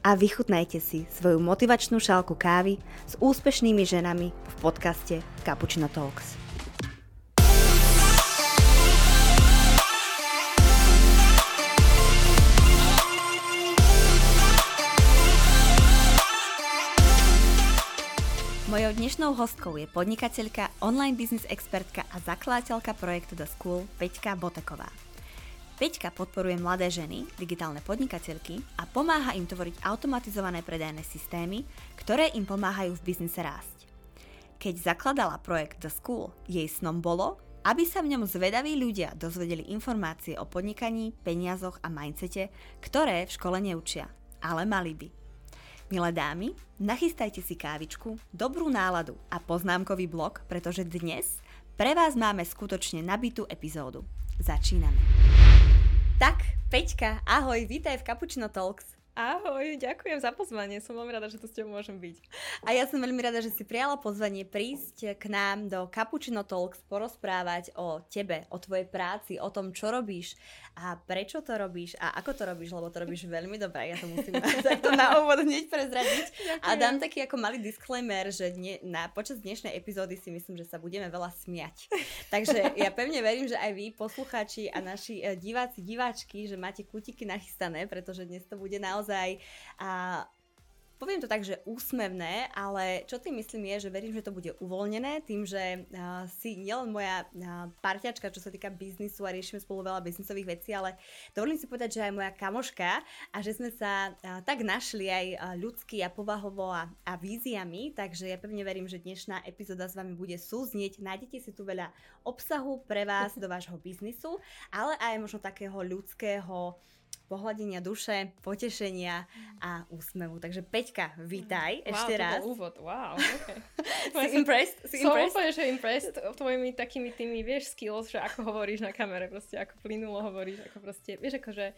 a vychutnajte si svoju motivačnú šálku kávy s úspešnými ženami v podcaste Cappuccino Talks. Mojou dnešnou hostkou je podnikateľka, online business expertka a zakladateľka projektu The School Peťka Boteková. Peťka podporuje mladé ženy, digitálne podnikateľky a pomáha im tvoriť automatizované predajné systémy, ktoré im pomáhajú v biznise rásť. Keď zakladala projekt The School, jej snom bolo, aby sa v ňom zvedaví ľudia dozvedeli informácie o podnikaní, peniazoch a mindsete, ktoré v škole neučia, ale mali by. Milé dámy, nachystajte si kávičku, dobrú náladu a poznámkový blok, pretože dnes pre vás máme skutočne nabitú epizódu. Začíname. Tak, Peťka, ahoj, vítaj v Cappuccino Talks. Ahoj, ďakujem za pozvanie, som veľmi rada, že tu s tebou môžem byť. A ja som veľmi rada, že si prijala pozvanie prísť k nám do Cappuccino Talks, porozprávať o tebe, o tvojej práci, o tom, čo robíš a prečo to robíš a ako to robíš, lebo to robíš veľmi dobre. Ja to musím takto na úvod hneď prezradiť. Ďakujem. A dám taký ako malý disclaimer, že dne, na, počas dnešnej epizódy si myslím, že sa budeme veľa smiať. Takže ja pevne verím, že aj vy, poslucháči a naši eh, diváci, diváčky, že máte kutiky nachystané, pretože dnes to bude naozaj naozaj a poviem to tak, že úsmevné, ale čo tým myslím je, že verím, že to bude uvoľnené tým, že uh, si nielen moja uh, parťačka, čo sa týka biznisu a riešime spolu veľa biznisových vecí, ale dovolím si povedať, že aj moja kamoška a že sme sa uh, tak našli aj uh, ľudsky a povahovo a, a víziami, takže ja pevne verím, že dnešná epizóda s vami bude súznieť. Nájdete si tu veľa obsahu pre vás do vášho biznisu, ale aj možno takého ľudského pohľadenia duše, potešenia a úsmevu. Takže Peťka, vítaj wow, ešte raz. Wow, úvod, wow, okay. si impressed? Si Som impressed? úplne, že impressed tvojimi takými tými, vieš, skills, že ako hovoríš na kamere, proste ako plynulo hovoríš, ako proste, vieš, akože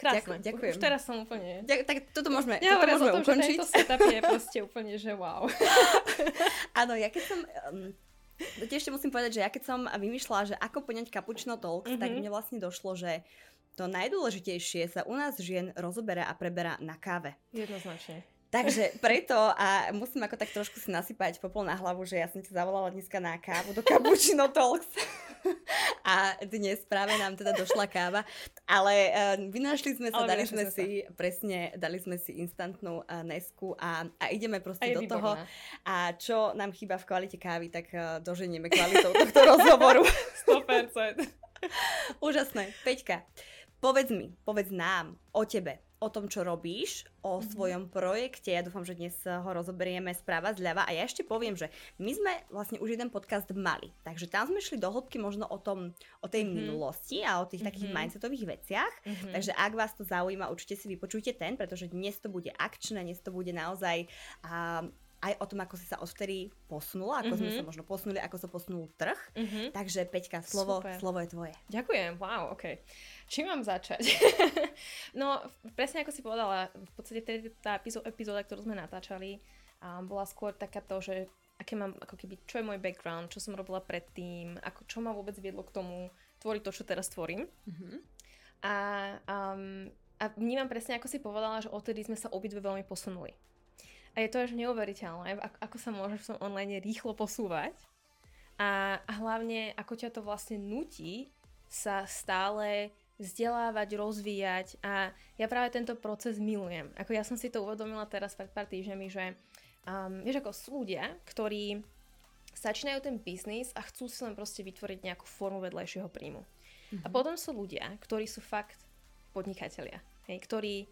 Krásne. Ďakujem, ďakujem. Už teraz som úplne... Ďak, tak toto môžeme, ja toto môžeme o tom, ukončiť. Že setup je proste úplne, že wow. Áno, ja keď som... Um, ešte musím povedať, že ja keď som vymýšľala, že ako poňať Cappuccino Talks, mm-hmm. tak mne vlastne došlo, že to najdôležitejšie sa u nás žien rozoberá a preberá na káve. Jednoznačne. Takže preto a musím ako tak trošku si nasypať popol na hlavu, že ja som ťa zavolala dneska na kávu do Cappuccino Talks. a dnes práve nám teda došla káva. Ale uh, vynašli sme sa, Ale dali sme si, sa. presne, dali sme si instantnú uh, nesku a, a ideme proste do výborná. toho. A čo nám chýba v kvalite kávy, tak uh, doženieme kvalitou tohto rozhovoru. 100%. Úžasné. Peťka, Povedz mi, povedz nám o tebe, o tom, čo robíš, o mm-hmm. svojom projekte. Ja dúfam, že dnes ho rozoberieme správa zľava. A ja ešte poviem, že my sme vlastne už jeden podcast mali. Takže tam sme šli do hĺbky možno o, tom, o tej mm-hmm. minulosti a o tých mm-hmm. takých mhm. mindsetových veciach. Mm-hmm. Takže ak vás to zaujíma, určite si vypočujte ten, pretože dnes to bude akčné, dnes to bude naozaj... Uh, aj o tom, ako si sa odvtedy posunula, ako mm-hmm. sme mhm. sa možno posunuli, ako sa posunul trh. Mm-hmm. Takže Peťka, slovo, slovo je tvoje. Ďakujem, wow, ok. Čím mám začať? no, presne ako si povedala, v podstate tá epizóda, ktorú sme natáčali, um, bola skôr taká to, že aké mám, ako keby, čo je môj background, čo som robila predtým, ako, čo ma vôbec viedlo k tomu tvoriť to, čo teraz tvorím. Mm-hmm. A, um, a vnímam presne, ako si povedala, že odtedy sme sa obidve veľmi posunuli. A je to až neuveriteľné, ako, sa môžeš v tom online rýchlo posúvať. A, a hlavne, ako ťa to vlastne nutí sa stále vzdelávať, rozvíjať a ja práve tento proces milujem. Ako ja som si to uvedomila teraz pred pár týždňami, že um, vieš, ako sú ľudia, ktorí začínajú ten biznis a chcú si len proste vytvoriť nejakú formu vedľajšieho príjmu. Mm-hmm. A mhm. potom sú ľudia, ktorí sú fakt podnikatelia, hej, ktorí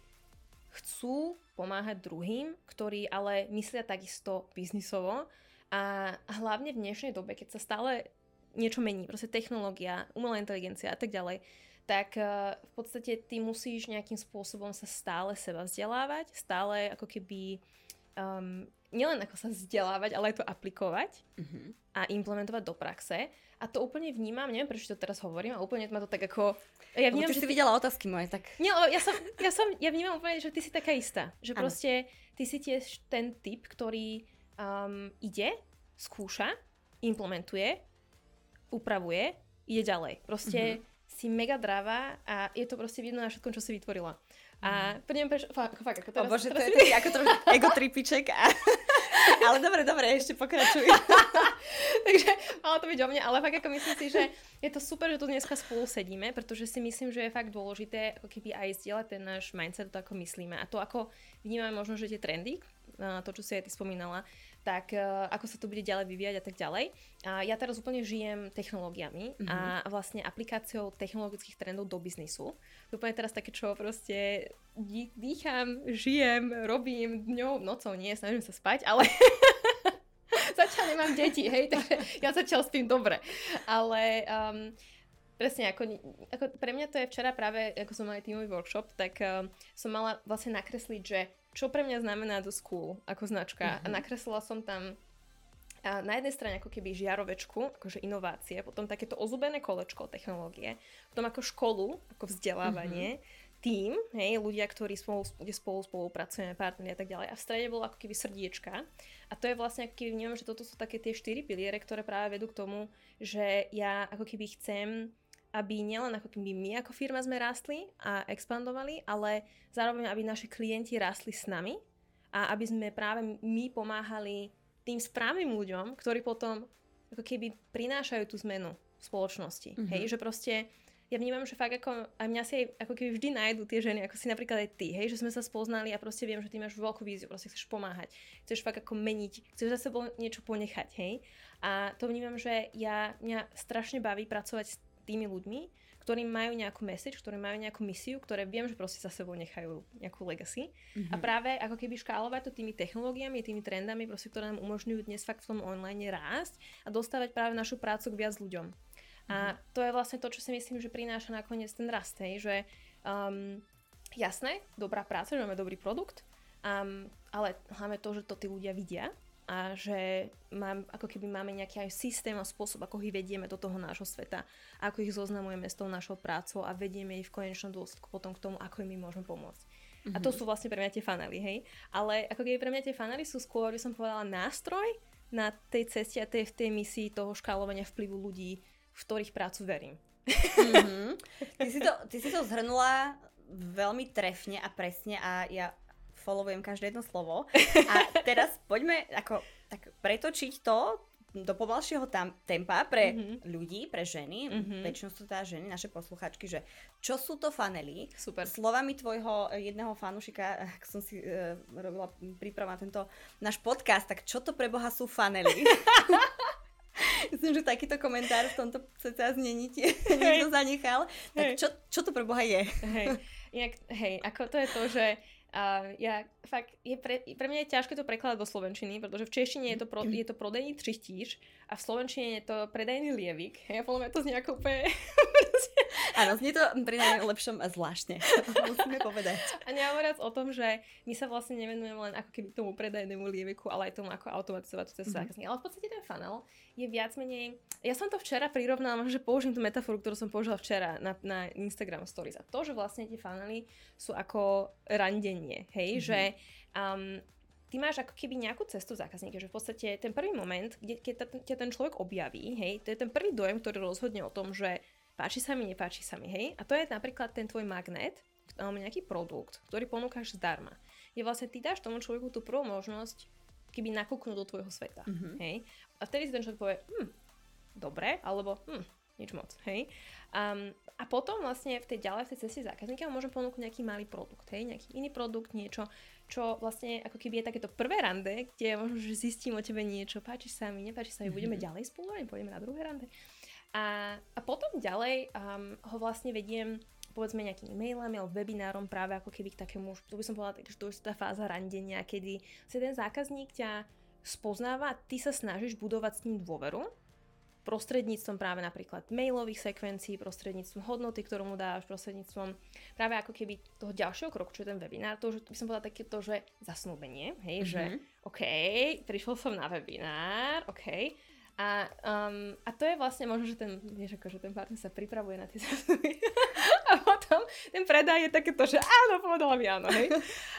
chcú pomáhať druhým, ktorí ale myslia takisto biznisovo a hlavne v dnešnej dobe, keď sa stále niečo mení, proste technológia, umelá inteligencia a tak ďalej, tak uh, v podstate ty musíš nejakým spôsobom sa stále seba vzdelávať, stále ako keby um, nielen ako sa vzdelávať, ale aj to aplikovať Uh-huh. a implementovať do praxe. A to úplne vnímam, neviem prečo to teraz hovorím, a úplne ma to tak ako... Ja Lebo vnímam, ty že si videla otázky moje, tak... Nie, ja som, ja som, ja vnímam úplne, že ty si taká istá. Že Áno. proste ty si tiež ten typ, ktorý um, ide, skúša, implementuje, upravuje, ide ďalej. Proste si mega dravá a je to proste vidno na všetkom, čo si vytvorila. A neviem prečo, fakt, fakt, ako O teraz, bože, to je taký ako trošku ego tripiček. A... Ale dobre, dobre, ešte pokračuj. Takže malo to byť o mne, ale fakt ako myslím si, že je to super, že tu dneska spolu sedíme, pretože si myslím, že je fakt dôležité ako keby aj zdieľať ten náš mindset, to ako myslíme a to ako vnímame možno, že tie trendy, to, čo si aj ty spomínala, tak e, ako sa to bude ďalej vyvíjať a tak ďalej. A ja teraz úplne žijem technológiami a vlastne aplikáciou technologických trendov do biznisu. Úplne teraz také, čo proste dý- dýcham, žijem, robím dňou, nocou, nie, snažím sa spať, ale zatiaľ nemám deti, hej, takže ja zatiaľ s tým dobre. Ale um, presne, ako, ako pre mňa to je včera práve, ako som mala tímový workshop, tak um, som mala vlastne nakresliť, že čo pre mňa znamená The School ako značka. Mm-hmm. A nakreslila som tam a na jednej strane ako keby žiarovečku, akože inovácie, potom takéto ozubené kolečko technológie, potom ako školu, ako vzdelávanie, mm-hmm. tým, hej, ľudia, ktorí spolu, kde spolu spolupracujeme, partneri a tak ďalej. A v strede bolo ako keby srdiečka. A to je vlastne ako keby vnímam, že toto sú také tie štyri piliere, ktoré práve vedú k tomu, že ja ako keby chcem aby nielen ako keby my ako firma sme rástli a expandovali, ale zároveň, aby naši klienti rástli s nami a aby sme práve my pomáhali tým správnym ľuďom, ktorí potom ako keby prinášajú tú zmenu v spoločnosti. Mm-hmm. Hej, že proste ja vnímam, že fakt ako, a mňa si aj ako keby vždy nájdú tie ženy, ako si napríklad aj ty, hej, že sme sa spoznali a proste viem, že ty máš veľkú víziu, proste chceš pomáhať, chceš fakt ako meniť, chceš za sebou niečo ponechať, hej. A to vnímam, že ja, mňa strašne baví pracovať s tými ľuďmi, ktorí majú nejakú message, ktorí majú nejakú misiu, ktoré viem, že proste za sebou nechajú nejakú legacy. Mm-hmm. A práve ako keby škálovať to tými technológiami, tými trendami, proste, ktoré nám umožňujú dnes fakt v tom online rásť a dostávať práve našu prácu k viac ľuďom. A to je vlastne to, čo si myslím, že prináša nakoniec ten rast, hej, že um, jasné, dobrá práca, že máme dobrý produkt, um, ale hlavne to, že to tí ľudia vidia a že mám, ako keby máme nejaký aj systém a spôsob, ako ich vedieme do toho nášho sveta, ako ich zoznamujeme s tou našou prácou a vedieme ich v konečnom dôsledku potom k tomu, ako im my môžeme pomôcť. Mm-hmm. A to sú vlastne pre mňa tie fanely, hej. Ale ako keby pre mňa tie fanely sú skôr, by som povedala, nástroj na tej ceste a tej, v tej misii toho škálovania vplyvu ľudí, v ktorých prácu verím. Mm-hmm. Ty, si to, ty si to zhrnula veľmi trefne a presne a ja followujem každé jedno slovo. A teraz poďme ako, tak pretočiť to do pomalšieho tam, tempa pre mm-hmm. ľudí, pre ženy, mm-hmm. väčšinou sú teda ženy, naše posluchačky, že čo sú to fanely? Super. Slovami tvojho jedného fanušika, ak som si uh, robila prípravu na tento náš podcast, tak čo to pre Boha sú fanely? Myslím, že takýto komentár v tomto cca znení ti niekto zanechal. Tak čo, čo to pre Boha je? Hej, Inak, hej, ako to je to, že uh, ja fakt, je pre, pre mňa je ťažké to prekladať do slovenčiny, pretože v češtine je to, pro, je to prodejný tristíž a v slovenčine je to predajný lievik. Ja podľa mňa to znie ako úplne... Áno, znie to pri najlepšom zvláštne. Musíme povedať. A nehovoriac o tom, že my sa vlastne nevenujeme len ako keby tomu predajnému lieviku, ale aj tomu, ako automatizovať tú cestu Mhm. zákazníka. Ale v podstate ten funnel je viac menej... Ja som to včera prirovnala, že použijem tú metaforu, ktorú som použila včera na, na Instagram Stories. A to, že vlastne tie funnely sú ako randenie, hej, že um, ty máš ako keby nejakú cestu zákazníka, že v podstate ten prvý moment, kde, keď ťa ten človek objaví, hej, to je ten prvý dojem, ktorý rozhodne o tom, že páči sa mi, nepáči sa mi, hej. A to je napríklad ten tvoj magnet, alebo nejaký produkt, ktorý ponúkaš zdarma. Je vlastne ty dáš tomu človeku tú prvú možnosť, keby nakúknúť do tvojho sveta, Mhm. hej. A vtedy si ten človek povie, hm, dobre, alebo hm, nič moc, hej. Um, a potom vlastne v tej ďalej, v tej ceste zákazníka mu môžem ponúknuť nejaký malý produkt, hej, nejaký iný produkt, niečo, čo vlastne ako keby je takéto prvé rande, kde možno, že zistím o tebe niečo, páči sa mi, nepáči sa mi, budeme ďalej spolu, pôjdeme na druhé rande. A, a potom ďalej um, ho vlastne vediem povedzme nejakými mailami alebo webinárom práve ako keby k takému, to by som povedala, že to je tá fáza randenia, kedy si ten zákazník ťa spoznáva a ty sa snažíš budovať s ním dôveru, prostredníctvom práve napríklad mailových sekvencií, prostredníctvom hodnoty, ktorú mu dáš, prostredníctvom práve ako keby toho ďalšieho kroku, čo je ten webinár, to, že by som povedala takéto, že zasnúbenie, hej, mm-hmm. že mhm. OK, prišiel som na webinár, OK, a, um, a to je vlastne možno, že ten, vieš, ako, že ten partner sa pripravuje na tie zásluhy. a potom ten predaj je takéto, že áno, povedala mi áno, hej.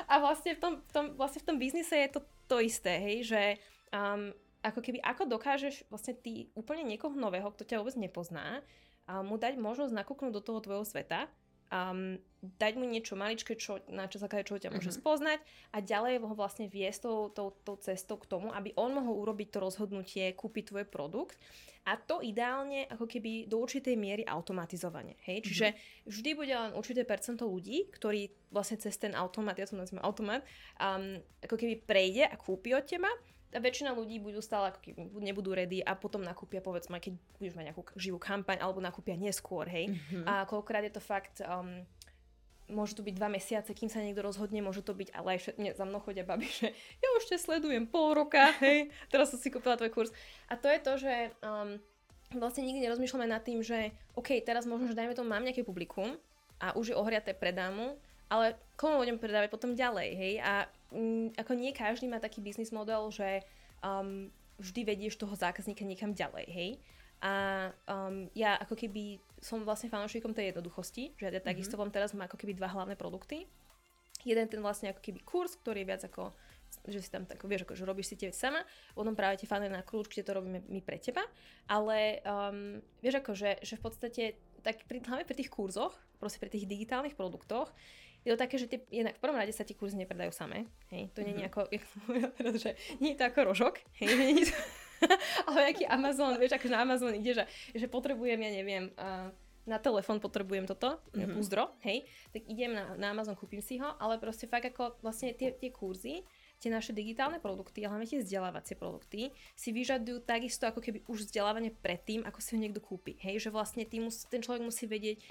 A vlastne v tom, v tom, vlastne v tom biznise je to to isté, hej, že um, ako keby, ako dokážeš vlastne ty úplne niekoho nového, kto ťa vôbec nepozná, a mu dať možnosť nakúknúť do toho tvojho sveta um, dať mu niečo maličké, čo, na čo základe čo ťa môže mm-hmm. spoznať a ďalej ho vlastne viesť tou, tou, tou cestou k tomu, aby on mohol urobiť to rozhodnutie, kúpiť tvoj produkt a to ideálne ako keby do určitej miery automatizovane. Hej? Čiže mm-hmm. vždy bude len určité percento ľudí, ktorí vlastne cez ten automat, ja to nazývam automat, um, ako keby prejde a kúpi od teba väčšina ľudí budú stále nebudú ready a potom nakúpia povedzme, keď budeš mať nejakú živú kampaň alebo nakúpia neskôr, hej. Mm-hmm. A koľkokrát je to fakt, um, môže to byť dva mesiace, kým sa niekto rozhodne, môže to byť, ale aj nie, za mnou chodia babi, že ja už te sledujem pol roka, hej, teraz som si kúpila tvoj kurz. A to je to, že um, vlastne nikdy nerozmýšľame nad tým, že OK, teraz možno, že dajme tomu, mám nejaké publikum a už je ohriaté predámu, ale komu budem predávať potom ďalej, hej? A mm, ako nie každý má taký biznis model, že um, vždy vedieš toho zákazníka niekam ďalej, hej? A um, ja ako keby som vlastne fanúšikom tej jednoduchosti, že ja mm-hmm. takisto vám teraz mám ako keby dva hlavné produkty. Jeden ten vlastne ako keby kurz, ktorý je viac ako že si tam tak, vieš, ako, že robíš si tie sama, potom práve tie fany na kľúč, kde to robíme my pre teba, ale um, vieš ako, že, že v podstate tak pri, hlavne pri tých kurzoch, proste pri tých digitálnych produktoch, je to také, že tie, jednak v prvom rade sa tie kurzy nepredajú samé. Hej, to nie je mm-hmm. ako, teraz, že nie je to ako rožok, hej, nie je to, ale aký Amazon, vieš, akože na Amazon ide, že, že potrebujem, ja neviem, uh, na telefón potrebujem toto, mm-hmm. púzdro, hej, tak idem na, na Amazon, kúpim si ho, ale proste fakt ako vlastne tie, tie kurzy, tie naše digitálne produkty, ale hlavne tie vzdelávacie produkty, si vyžadujú takisto ako keby už vzdelávanie predtým, ako si ho niekto kúpi. Hej, že vlastne tým mus, ten človek musí vedieť,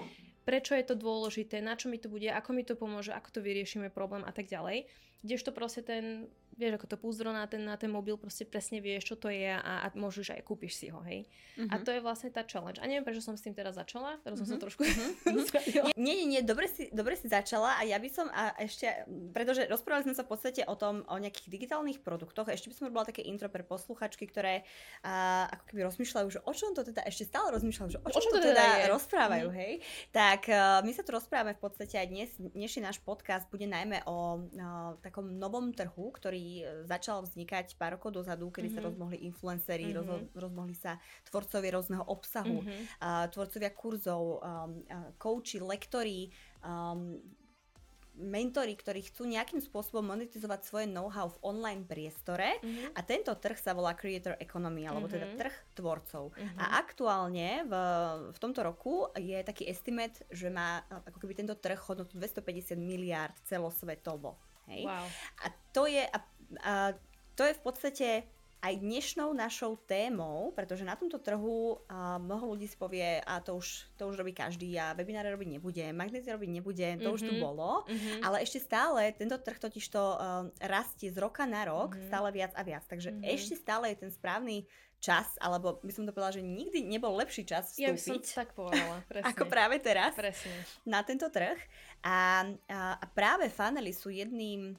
prečo je to dôležité, na čo mi to bude, ako mi to pomôže, ako to vyriešime problém a tak ďalej. Kdežto proste ten vieš, ako to púzdro na ten, na ten mobil, proste presne vieš, čo to je a, a môžeš aj kúpiš si ho, hej. Uh-huh. A mhm. to je vlastne tá challenge. A neviem, prečo som s tým teraz začala, teraz uh-huh. som sa mhm. trošku uh-huh. Nie, nie, nie, dobre si, dobre si začala a ja by som a ešte, pretože rozprávali sme sa v podstate o tom, o nejakých digitálnych produktoch, ešte by som robila také intro pre posluchačky, ktoré a, ako keby rozmýšľajú, že o čom to teda, ešte stále rozmýšľajú, že o čom, o čom to, teda, teda rozprávajú, uh-huh. hej. Tak uh, my sa tu rozprávame v podstate aj dnes, dnešný náš podcast bude najmä o uh, takom novom trhu, ktorý začal vznikať pár rokov dozadu, kedy mm-hmm. sa mhm. rozmohli influenceri, mm-hmm. roz, rozmohli sa tvorcovia rôzneho obsahu, mm-hmm. uh, tvorcovia kurzov, um, coachi, lektori, um, mentori, ktorí chcú nejakým spôsobom monetizovať svoje know-how v online priestore mm-hmm. a tento trh sa volá Creator Economy, alebo mm-hmm. teda mhm. trh tvorcov. Mm-hmm. A aktuálne v, v tomto roku je taký estimate, že má ako keby tento trh hodnotu 250 miliárd celosvetovo. Hej? Wow. A to je, a, a, to je v podstate aj dnešnou našou témou, pretože na tomto trhu uh, mnoho ľudí si povie, a to už, to už robí každý, a webináre robiť nebude, magnézy robiť nebude, to mm-hmm. už tu mhm. bolo, mm-hmm. ale ešte stále tento trh totiž to uh, rastie z roka na rok mm-hmm. stále viac a viac, takže mm-hmm. ešte stále je ten správny čas, alebo by som to povedala, že nikdy nebol lepší čas vstúpiť. Ja by som tak povedala, presne. ako práve teraz. Presne. Na tento trh. A, a, a práve funnely sú jedným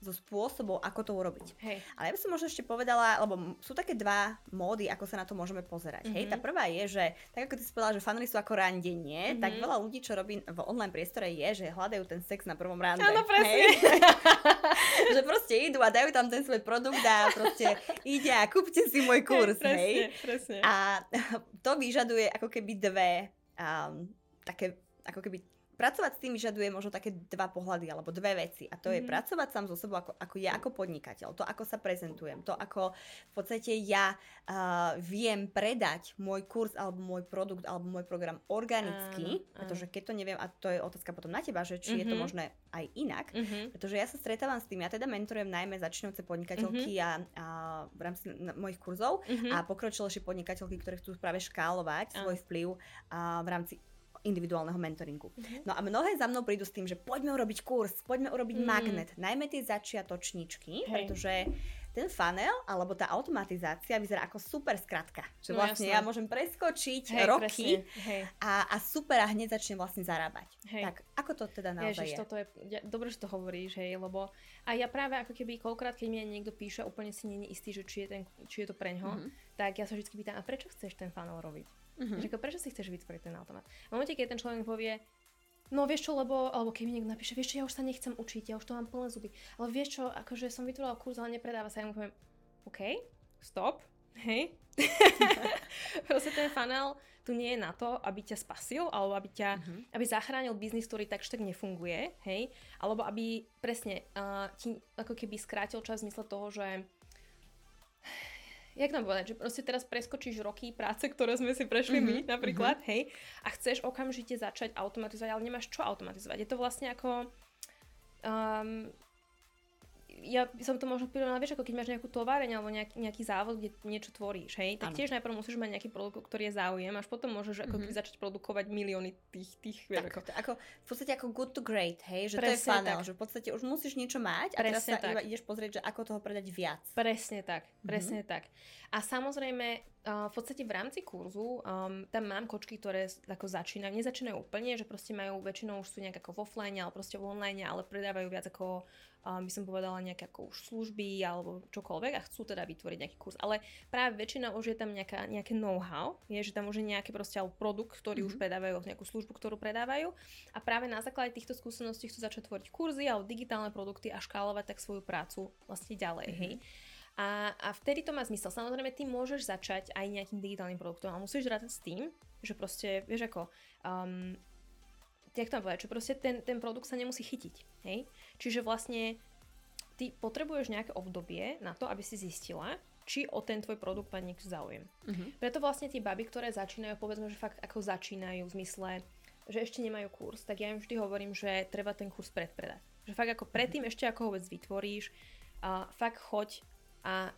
zo spôsobov, ako to urobiť. Hej. Ale ja by som možno ešte povedala, lebo sú také dva módy, ako sa na to môžeme pozerať. Mm-hmm. Hej, tá mhm. prvá je, že tak ako ty si povedala, že funnely sú ako randenie, mm-hmm. tak veľa ľudí, čo robí v online priestore je, že hľadajú ten sex na prvom rande. Áno, presne. že proste idú a dajú tam ten svoj produkt a proste ide a kúpte si môj kurz. Presne, hej. presne. A to vyžaduje ako keby dve um, také ako keby pracovať s tým vyžaduje možno také dva pohľady alebo dve veci. A to mm-hmm. je mhm. pracovať sám so sebou ako, ako ja ako podnikateľ. To, ako sa prezentujem. To, ako v podstate ja uh, viem predať môj kurz alebo môj produkt alebo môj program organicky. Áno, pretože keď to neviem, a to je otázka potom na teba, že či mm-hmm. je to mhm. možné aj inak. Mm-hmm. Pretože ja sa stretávam s tým, ja teda mentorujem najmä začínajúce podnikateľky mm-hmm. a, a v rámci mojich kurzov mm-hmm. a pokročilejšie podnikateľky, ktoré chcú práve škálovať svoj vplyv a v rámci individuálneho mentoringu. Mm-hmm. No a mnohé za mnou prídu s tým, že poďme urobiť kurz, poďme urobiť mm. magnet, najmä tie začiatočníčky, Hej. pretože ten funnel alebo tá automatizácia vyzerá ako super skratka. Že No vlastne jasné. ja môžem preskočiť Hej, roky hej. a, a super a hneď začnem vlastne zarábať. Hej. Tak ako to teda naozaj Ježiš, je? toto je, ja, dobre, že to hovoríš, hej, lebo a ja práve ako keby koľkokrát, keď mi niekto píše, úplne si nie je istý, že či je, ten, či je to preňho, Mhm. mm-hmm. tak ja sa vždy pýtam, a prečo chceš ten funnel robiť? Mhm. Mm-hmm. Že, ako, prečo si chceš vytvoriť ten automat? V momente, keď ten človek povie, no vieš čo, lebo, alebo keď mi niekto napíše, vieš čo, ja už sa nechcem učiť, ja už to mám plné zuby, ale vieš čo, akože som vytvorila kurz, ale nepredáva sa, ja mu poviem, OK, stop, hej. Proste ten funnel tu nie je na to, aby ťa spasil, alebo aby ťa, Mhm. aby zachránil biznis, ktorý tak tak nefunguje, hej, alebo aby presne uh, ti ako keby skrátil čas v zmysle toho, že jak nám povedať, že proste teraz preskočíš roky práce, ktoré sme si prešli Mhm, my napríklad, hej, a chceš okamžite začať automatizovať, ale nemáš čo automatizovať. Je to vlastne ako... Um, ja som to možno prirovnala, vieš, ako keď máš nejakú továreň alebo nejaký, nejaký závod, kde niečo tvoríš, hej, tak Áno. tiež najprv musíš mať nejaký produkt, ktorý je záujem, až potom môžeš ako Mhm. keby začať produkovať milióny tých, tých vieš, ako, Tak, to ako, v podstate ako good to great, hej, že to Presne je funnel, tak. že v podstate už musíš niečo mať a teraz Presne sa tak. iba ideš pozrieť, že ako toho predať viac. Presne tak, Mhm. presne tak. A samozrejme, v podstate v rámci kurzu um, tam mám kočky, ktoré ako začínajú, nezačínajú úplne, že proste majú, väčšinou už sú nejak ako v offline, ale proste v online, ale predávajú viac ako, by som povedala, nejaké ako už služby alebo čokoľvek a chcú teda vytvoriť nejaký kurz. Ale práve väčšina už je tam nejaká, nejaké know-how, je, že tam už je nejaký proste alebo produkt, ktorý už Mhm. predávajú, nejakú službu, ktorú predávajú a práve na základe týchto skúseností chcú začať tvoriť kurzy alebo digitálne produkty a škálovať tak svoju prácu vlastne ďalej, Mhm. hej. A, a vtedy to má zmysel. Samozrejme, ty môžeš začať aj nejakým digitálnym produktom, ale musíš rátať s tým, že proste, vieš ako, um, jak to mám povedať, že proste ten, ten produkt sa nemusí chytiť, hej? Čiže vlastne ty potrebuješ nejaké obdobie na to, aby si zistila, či o ten tvoj produkt má niekto záujem. Mhm. Preto vlastne tie baby, ktoré začínajú, povedzme, že fakt ako začínajú v zmysle, že ešte nemajú kurz, tak ja im vždy hovorím, že treba ten kurz predpredať. Že fakt ako predtým, ešte ako ho vôbec vytvoríš, a fakt choď a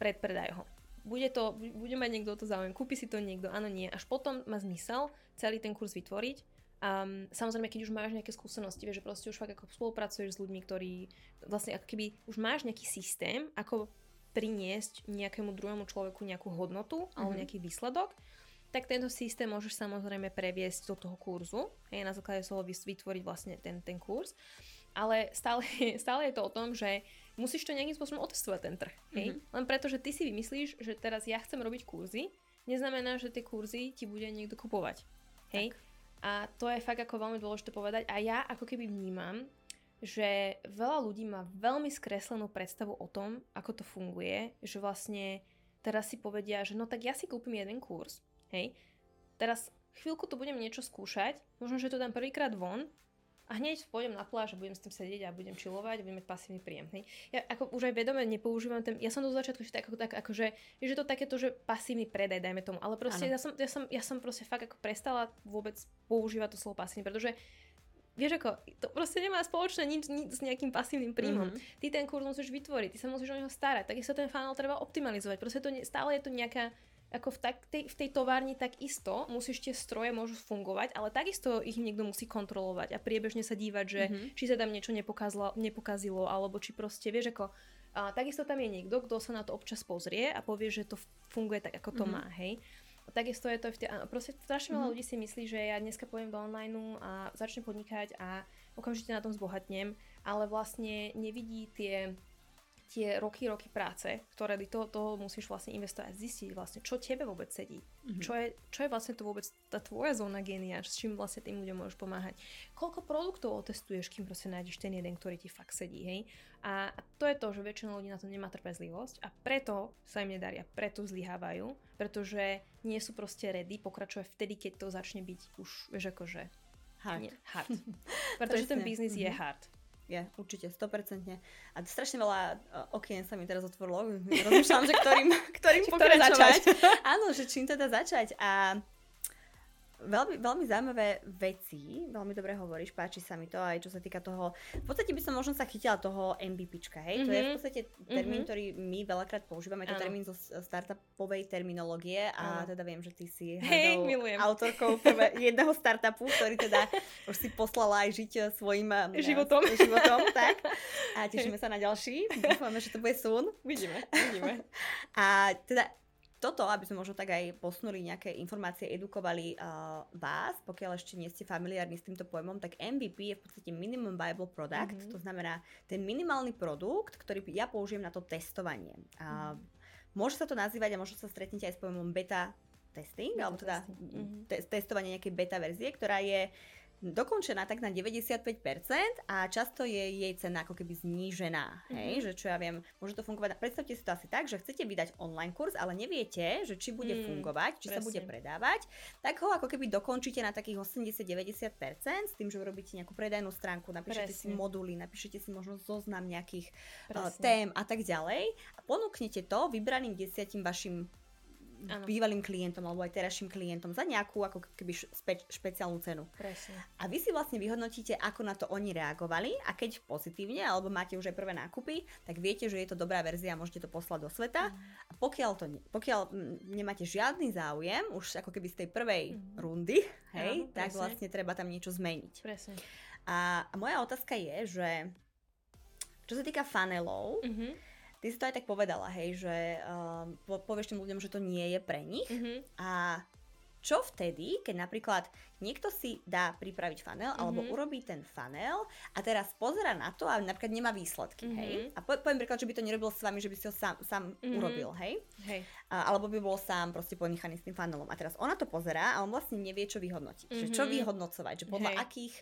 predpredaj ho. Bude, to, bude mať niekto to záujem, kúpi si to niekto, áno, nie. Až potom má zmysel celý ten kurz vytvoriť. Um, samozrejme, keď už máš nejaké skúsenosti, vieš, že proste už fakt ako spolupracuješ s ľuďmi, ktorí vlastne ako keby už máš nejaký systém, ako priniesť nejakému druhému človeku nejakú hodnotu alebo Mhm. nejaký výsledok, tak tento systém môžeš samozrejme previesť do toho kurzu, hej, na základe toho vytvoriť vlastne ten, ten kurz. Ale stále, stále je to o tom, že musíš to nejakým spôsobom otestovať ten trh. Hej? Mhm. Len preto, že ty si vymyslíš, že teraz ja chcem robiť kurzy, neznamená, že tie kurzy ti bude niekto kupovať. Hej? A to je fakt ako veľmi dôležité povedať. A ja ako keby vnímam, že veľa ľudí má veľmi skreslenú predstavu o tom, ako to funguje, že vlastne teraz si povedia, že no tak ja si kúpim jeden kurz, hej, teraz chvíľku tu budem niečo skúšať, možno, že to dám prvýkrát von a hneď pôjdem na pláž a budem s tým sedieť a budem čilovať budem mať pasívny príjem. Hej. Ja ako už aj vedome nepoužívam ten, ja som do začiatku ešte tak, tak akože, že to takéto, že pasívny predaj, dajme tomu, ale proste ja som, ja, som, ja som proste fakt ako prestala vôbec používať to slovo pasívny, pretože vieš ako, to proste nemá spoločné nič, nič s nejakým pasívnym príjmom. Mhm. Ty ten kurz musíš vytvoriť, ty sa musíš o neho starať, takisto ten funnel treba optimalizovať, proste to ne, stále je to nejaká ako v, tak, tej, v tej továrni takisto musíš tie stroje môžu fungovať, ale takisto ich niekto musí kontrolovať a priebežne sa dívať, že Mhm. či sa tam niečo nepokazilo, nepokazilo alebo či proste, vieš ako, a takisto tam je niekto, kto sa na to občas pozrie a povie, že to funguje tak, ako to Mhm. má, hej. A takisto je to aj v tej, a proste strašne veľa Mhm. ľudí si myslí, že ja dneska pôjdem do online a začnem podnikať a okamžite na tom zbohatnem, ale vlastne nevidí tie tie roky, roky práce, ktoré do toho, toho musíš vlastne investovať, zistiť vlastne, čo tebe vôbec sedí. Mhm. Čo, je, čo je vlastne to vôbec tá tvoja zóna génia, s čím vlastne tým ľuďom môžeš pomáhať. Koľko produktov otestuješ, kým proste nájdeš ten jeden, ktorý ti fakt sedí, hej? A to je to, že väčšina ľudí na to nemá trpezlivosť a preto sa im nedaria, preto zlyhávajú, pretože nie sú proste ready pokračovať vtedy, keď to začne byť už, vieš, akože Hard. nie, hard. pretože ten biznis je Mhm. hard. Je, určite, 100%. A strašne veľa uh, okien sa mi teraz otvorilo. Rozmýšľam, že ktorým, ktorým pokračovať. pokračovať. Áno, že čím teda začať. A veľmi, veľmi zaujímavé veci, veľmi dobre hovoríš, páči sa mi to aj čo sa týka toho, v podstate by som možno sa chytila toho MVPčka, hej, mm-hmm. to je v mhm. podstate termín, mm-hmm. ktorý my veľakrát používame, to je termín zo startupovej terminológie a ano. teda viem, že ty si hey, autorkou prvé, jedného startupu, ktorý teda už si poslala aj žiť eh, svojim eh, životom, životom tak. a tešíme sa na ďalší, dúfame, že to bude sun. Vidíme, vidíme. a teda toto, aby sme možno tak aj posnuli nejaké informácie, edukovali uh, vás, pokiaľ ešte nie ste familiárni s týmto pojmom, tak MVP je v podstate Minimum Viable Product, mm-hmm. to znamená ten minimálny produkt, ktorý ja použijem na to testovanie. Uh, mm-hmm. Môže sa to nazývať a možno sa stretnete aj s pojmom beta testing, beta alebo teda mm-hmm. te- testovanie nejakej beta verzie, ktorá je dokončená tak na 95% a často je jej cena ako keby znížená. Hej? Mm-hmm. Že čo ja viem, môže to fungovať. Predstavte si to asi tak, že chcete vydať online kurz, ale neviete, že či bude mm, fungovať, či presne. sa bude predávať, tak ho ako keby dokončíte na takých 80-90% s tým, že urobíte nejakú predajnú stránku, napíšete presne. si moduly, napíšete si možno zoznam nejakých uh, tém a tak ďalej a ponúknete to vybraným desiatim vašim ano. bývalým klientom alebo aj terajším klientom za nejakú ako keby špe, špeciálnu cenu. Presne. A vy si vlastne vyhodnotíte, ako na to oni reagovali a keď pozitívne alebo máte už aj prvé nákupy, tak viete, že je to dobrá verzia a môžete to poslať do sveta. Mm. A pokiaľ, to pokiaľ nemáte žiadny záujem, už ako keby z tej prvej mm. rundy, hej, ano, tak vlastne treba tam niečo zmeniť. Presne. A, a moja otázka je, že čo sa týka funnelov, mm-hmm Ty si to aj tak povedala, hej, že uh, povieš tým ľuďom, že to nie je pre nich. Mm-hmm. A čo vtedy, keď napríklad niekto si dá pripraviť funnel mm-hmm. alebo urobí ten funnel a teraz pozera na to a napríklad nemá výsledky, mm-hmm. hej? A po, poviem príklad, že by to nerobil s vami, že by si ho sám, sám mm-hmm. urobil, hej? hej. A, alebo by bol sám proste ponechaný s tým funnelom. A teraz ona to pozerá a on vlastne nevie, čo vyhodnotiť. Mm-hmm. Že čo vyhodnocovať, že podľa hej. akých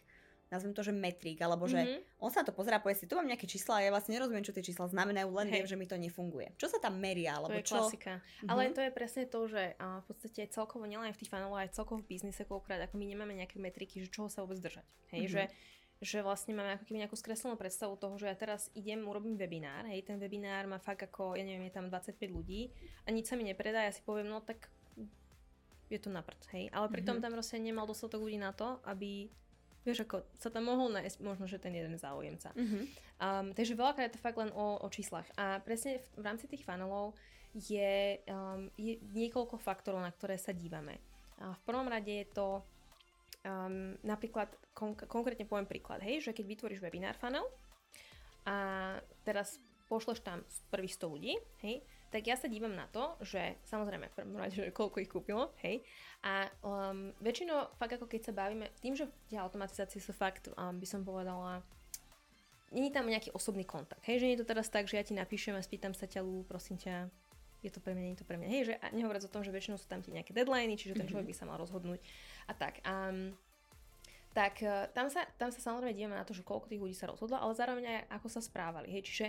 nazvem to, že metrik, alebo že mm-hmm. on sa to pozerá, povie si, tu mám nejaké čísla a ja vlastne nerozumiem, čo tie čísla znamenajú, len Hej. viem, že mi to nefunguje. Čo sa tam meria, alebo to je čo? klasika. Mm-hmm. Ale to je presne to, že v podstate celkovo nielen v tých funnelov, aj celkovo v biznise koľkokrát, ako my nemáme nejaké metriky, že čoho sa vôbec držať. Hej, mm-hmm. že že vlastne máme ako keby nejakú skreslenú predstavu toho, že ja teraz idem, urobím webinár, hej, ten webinár má fakt ako, ja neviem, je tam 25 ľudí a nič sa mi nepredá, ja si poviem, no tak je to na prd, hej. Ale pritom mm-hmm. tam proste nemal dostatok ľudí na to, aby Vieš, ako sa tam mohol nájsť možno, že ten jeden záujemca. Mm-hmm. Um, takže veľakrát je to fakt len o, o číslach. A presne v, v rámci tých funnelov je, um, je niekoľko faktorov, na ktoré sa dívame. A v prvom rade je to um, napríklad, konk- konkrétne poviem príklad, hej, že keď vytvoríš webinár funnel a teraz pošleš tam prvých 100 ľudí, hej, tak ja sa dívam na to, že samozrejme v prvom rade, že koľko ich kúpilo, hej, a um, väčšinou fakt ako keď sa bavíme, tým, že tie automatizácie sú fakt, um, by som povedala, není tam nejaký osobný kontakt, hej, že nie je to teraz tak, že ja ti napíšem a spýtam sa ťa, Lú, prosím ťa, je to pre mňa, nie je to pre mňa, hej, že nehovoriac o tom, že väčšinou sú tam tie nejaké deadliny, čiže ten človek mhm. by sa mal rozhodnúť a tak. Um, tak uh, tam sa, tam sa samozrejme dívame na to, že koľko tých ľudí sa rozhodlo, ale zároveň aj ako sa správali, hej, čiže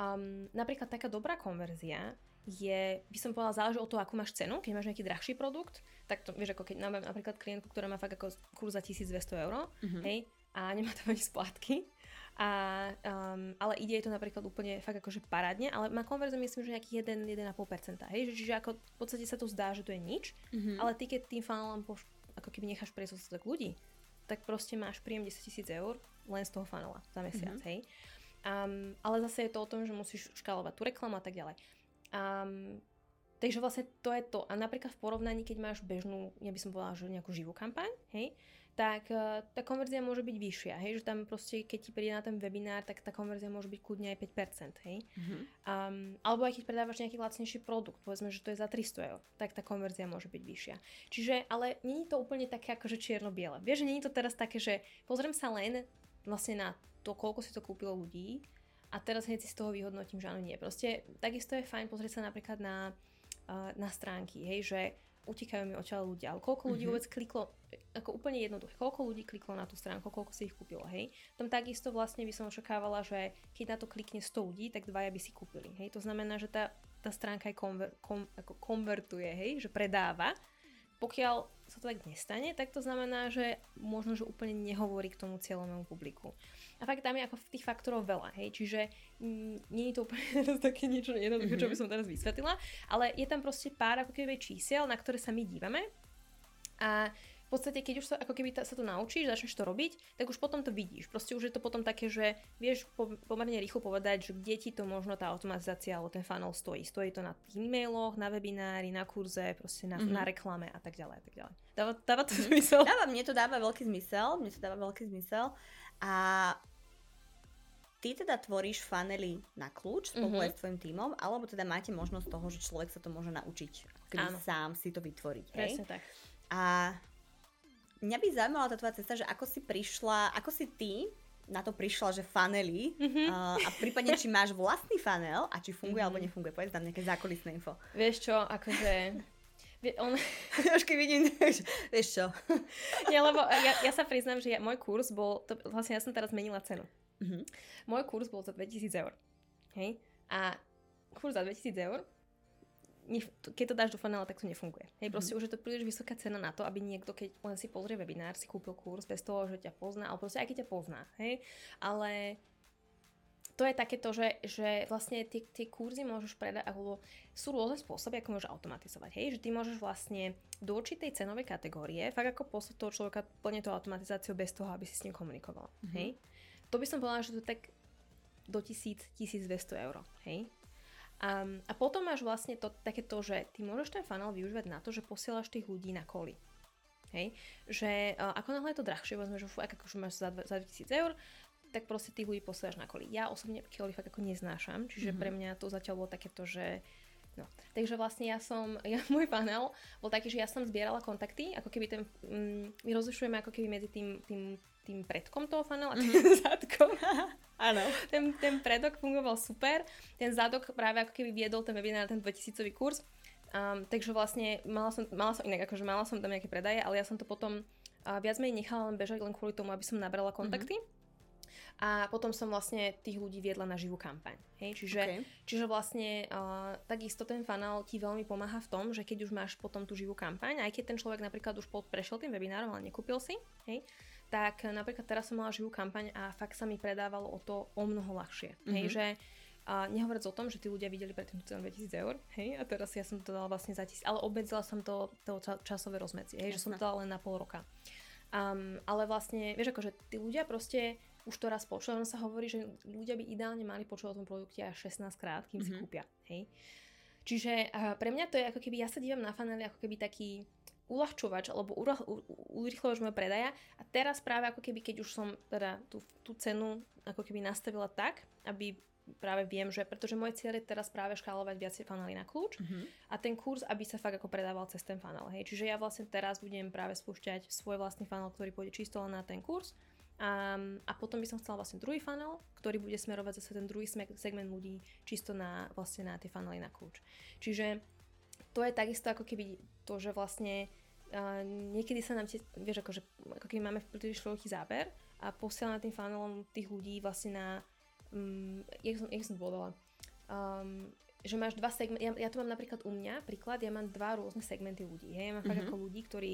Um, napríklad taká dobrá konverzia je, by som povedala, záleží od toho, akú máš cenu. Keď máš nejaký drahší produkt, tak to vieš, ako keď mám napríklad klientku, ktorá má fakt ako kurz za 1200 eur, uh-huh. hej, a nemá tam ani splátky. A, um, ale ide jej to napríklad úplne fakt akože parádne, ale má konverziu myslím, že nejakých 1-1,5%. Hej, že, čiže ako v podstate sa to zdá, že to je nič, uh-huh. ale ty keď tým funnelom poš- ako keby necháš prejsť ostatok ľudí, tak proste máš príjem 10 tisíc eur len z toho funnela za mesiac, uh-huh. hej. Um, ale zase je to o tom, že musíš škálovať tú reklamu a tak ďalej. Um, takže vlastne to je to. A napríklad v porovnaní, keď máš bežnú, ja by som povedala, že nejakú živú kampaň, hej, tak uh, tá konverzia môže byť vyššia, hej, že tam proste, keď ti príde na ten webinár, tak tá konverzia môže byť kľudne aj 5%, hej. Mm-hmm. Um, alebo aj keď predávaš nejaký lacnejší produkt, povedzme, že to je za 300 eur, tak tá konverzia môže byť vyššia. Čiže, ale není to úplne také akože čierno-biele. Vieš, že není to teraz také, že pozriem sa len vlastne na to, koľko si to kúpilo ľudí a teraz hneď si z toho vyhodnotím, že áno, nie. Proste takisto je fajn pozrieť sa napríklad na, uh, na stránky, hej, že utekajú mi odtiaľ ľudia, ale koľko ľudí mm-hmm. vôbec kliklo, ako úplne jednoduché, koľko ľudí kliklo na tú stránku, koľko si ich kúpilo, hej. Tam takisto vlastne by som očakávala, že keď na to klikne 100 ľudí, tak dvaja by si kúpili, hej. To znamená, že tá, tá stránka aj konver, kom, ako konvertuje, hej, že predáva, pokiaľ sa to tak nestane, tak to znamená, že možno, že úplne nehovorí k tomu cieľovému publiku. A fakt tam je ako tých faktorov veľa, hej, čiže mm, nie je to úplne teraz také niečo jednoduché, mm-hmm. čo by som teraz vysvetlila, ale je tam proste pár ako keby čísiel, na ktoré sa my dívame a podstate, keď už sa, ako keby ta, sa to naučíš, začneš to robiť, tak už potom to vidíš. Proste už je to potom také, že vieš po, pomerne rýchlo povedať, že kde ti to možno tá automatizácia alebo ten funnel stojí. Stojí to na tých e-mailoch, na webinári, na kurze, proste na, mm-hmm. na reklame a tak ďalej a tak ďalej. Dáva, dáva to mm-hmm. zmysel? Dáva, mne to dáva veľký zmysel, mne to dáva veľký zmysel. A ty teda tvoríš funnely na kľúč spolu mm-hmm. s tvojim tímom, alebo teda máte možnosť toho, že človek sa to môže naučiť, sám si to vytvoriť. Presne tak. A mňa by zaujímala tá tvoja cesta, že ako si prišla, ako si ty na to prišla, že fanely mm-hmm. uh, a prípadne, či máš vlastný funnel a či funguje mm-hmm. alebo nefunguje. Povedz tam nejaké zákulisné info. Vieš čo, akože... On... Trošky vidím, vieš čo. Nie, lebo ja, ja sa priznám, že ja, môj kurz bol, to, vlastne ja som teraz zmenila cenu. Mm-hmm. Môj kurz bol za 2000 eur. Hej? A kurz za 2000 eur keď to dáš do funnela, tak to nefunguje. Hej, proste mm-hmm. už je to príliš vysoká cena na to, aby niekto, keď len si pozrie webinár, si kúpil kurz bez toho, že ťa pozná, ale proste aj keď ťa pozná, hej. Ale to je takéto, že, že vlastne tie, tie kurzy môžeš predať, alebo sú rôzne spôsoby, ako môžeš automatizovať, hej, že ty môžeš vlastne do určitej cenovej kategórie, fakt ako poslať toho človeka plne tú automatizáciu bez toho, aby si s ním komunikovala, mm-hmm. hej. To by som povedala, že to je tak do 1000, 1200 eur, hej. Um, a potom máš vlastne to, takéto, že ty môžeš ten funnel využívať na to, že posielaš tých ľudí na koli. Hej? Že uh, ako náhle je to drahšie, povedzme, že ak akože máš za, za 2000 eur, tak proste tých ľudí posielaš na koli. Ja osobne koli fakt ako neznášam, čiže mm-hmm. pre mňa to zatiaľ bolo takéto, že No. Takže vlastne ja som, ja, môj panel bol taký, že ja som zbierala kontakty, ako keby ten, mm, my rozlišujeme ako keby medzi tým, tým, tým predkom toho funnel a tým mm-hmm. zadkom. Áno. ten, ten predok fungoval super, ten zadok práve ako keby viedol ten webinár, ten 2000 kurz. Um, takže vlastne mala som, mala som inak, akože mala som tam nejaké predaje, ale ja som to potom uh, viac menej nechala len bežať len kvôli tomu, aby som nabrala kontakty. Mm-hmm. A potom som vlastne tých ľudí viedla na živú kampaň. Hej? Čiže, okay. čiže vlastne uh, takisto ten funnel ti veľmi pomáha v tom, že keď už máš potom tú živú kampaň, aj keď ten človek napríklad už prešiel tým webinárom, ale nekúpil si, hej, tak napríklad teraz som mala živú kampaň a fakt sa mi predávalo o to o mnoho ľahšie. Mm-hmm. Hej, že a nehovoriac o tom, že tí ľudia videli predtým tú cenu 2000 eur, hej, a teraz ja som to dala vlastne za tisíc, ale obmedzila som to, to časové rozmedzie, hej, Jasne. že som to dala len na pol roka. Um, ale vlastne, vieš, akože tí ľudia proste už to raz počuli, sa hovorí, že ľudia by ideálne mali počuť o tom produkte až 16 krát, kým mm-hmm. si mhm. kúpia, hej. Čiže uh, pre mňa to je ako keby, ja sa dívam na fanely ako keby taký uľahčovač alebo urychlovač môjho predaja a teraz práve ako keby, keď už som teda tú, tú cenu ako keby nastavila tak, aby práve viem, že pretože môj cieľ je teraz práve škálovať viacej fanely na kľúč uh-huh. a ten kurz, aby sa fakt ako predával cez ten funnel. Hej. Čiže ja vlastne teraz budem práve spúšťať svoj vlastný funnel, ktorý pôjde čisto len na ten kurz a, a potom by som chcela vlastne druhý funnel, ktorý bude smerovať zase ten druhý segment ľudí čisto na, vlastne na tie funnely na kľúč. Čiže to je takisto ako keby to, že vlastne niekedy sa nám, tie, vieš, akože, ako keby máme príliš veľký záber a posielame tým funnelom tých ľudí vlastne na, um, jak, som, jak som povedala, um, že máš dva segmenty, ja, ja to mám napríklad u mňa, príklad, ja mám dva rôzne segmenty ľudí, hej, ja mám mm-hmm. fakt mhm. ako ľudí, ktorí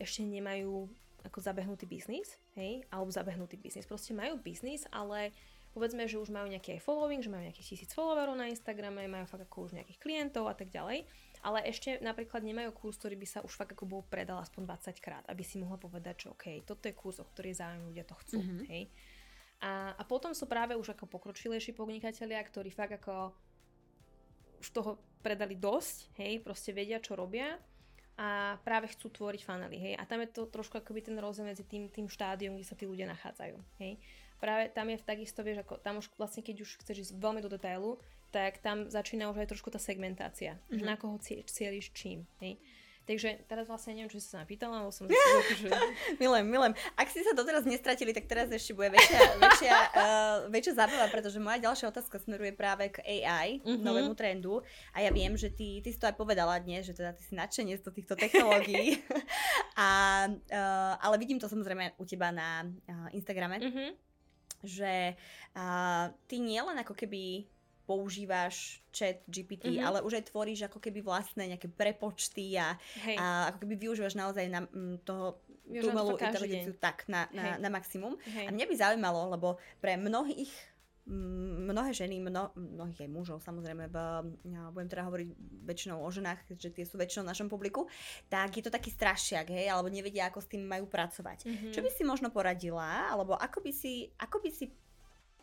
ešte nemajú ako zabehnutý biznis, hej, alebo zabehnutý biznis, proste majú biznis, ale povedzme, že už majú nejaký following, že majú nejakých tisíc followerov na Instagrame, majú fakt ako už nejakých klientov a tak ďalej ale ešte napríklad nemajú kurz, ktorý by sa už fakt ako bol predal aspoň 20 krát, aby si mohla povedať, že OK, toto je kurz, o ktorý záujem ľudia to chcú, mm-hmm. hej. A, a potom sú práve už ako pokročilejší podnikatelia, ktorí fakt ako už toho predali dosť, hej, proste vedia, čo robia a práve chcú tvoriť fanely, hej. A tam je to trošku akoby ten rozdiel medzi tým, tým štádiom, kde sa tí ľudia nachádzajú, hej. Práve tam je takisto, vieš, ako tam už vlastne, keď už chceš ísť veľmi do detailu, tak tam začína už aj trošku tá segmentácia, mm-hmm. mhm. na koho cieľiš čím. Hej. Takže teraz vlastne neviem, čo si sa napýtala, ale som že... milujem, milujem. Ak ste sa doteraz nestratili, tak teraz ešte bude väčšia, väčšia, uh, väčšia zábava, pretože moja ďalšia otázka smeruje práve k AI, mm-hmm. novému trendu. A ja viem, že ty, ty si to aj povedala dnes, že teda ty si nadšenie z týchto technológií. a, uh, ale vidím to samozrejme u teba na uh, Instagrame, mm-hmm. že uh, ty nielen ako keby používaš chat GPT, mm-hmm. ale už aj tvoríš ako keby vlastné nejaké prepočty a, a ako keby využívaš naozaj na m, toho umelú inteligenciu tak na, na, na maximum. Hej. A mňa by zaujímalo, lebo pre mnohých mnohé ženy, mno, mnohých aj mužov samozrejme, v, ja budem teda hovoriť väčšinou o ženách, že tie sú väčšinou v našom publiku, tak je to taký strašiak, hej, alebo nevedia, ako s tým majú pracovať. Mm-hmm. Čo by si možno poradila, alebo ako by si, ako by si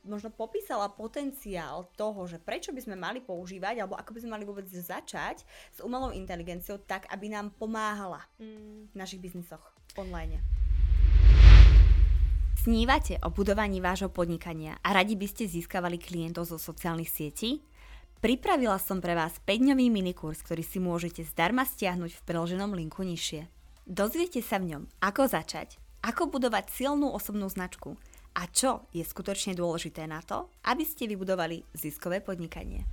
možno popísala potenciál toho, že prečo by sme mali používať, alebo ako by sme mali vôbec začať s umelou inteligenciou tak, aby nám pomáhala mm. v našich biznisoch online. Snívate o budovaní vášho podnikania a radi by ste získavali klientov zo sociálnych sietí? Pripravila som pre vás 5-dňový minikurs, ktorý si môžete zdarma stiahnuť v preloženom linku nižšie. Dozviete sa v ňom, ako začať, ako budovať silnú osobnú značku a čo je skutočne dôležité na to, aby ste vybudovali ziskové podnikanie.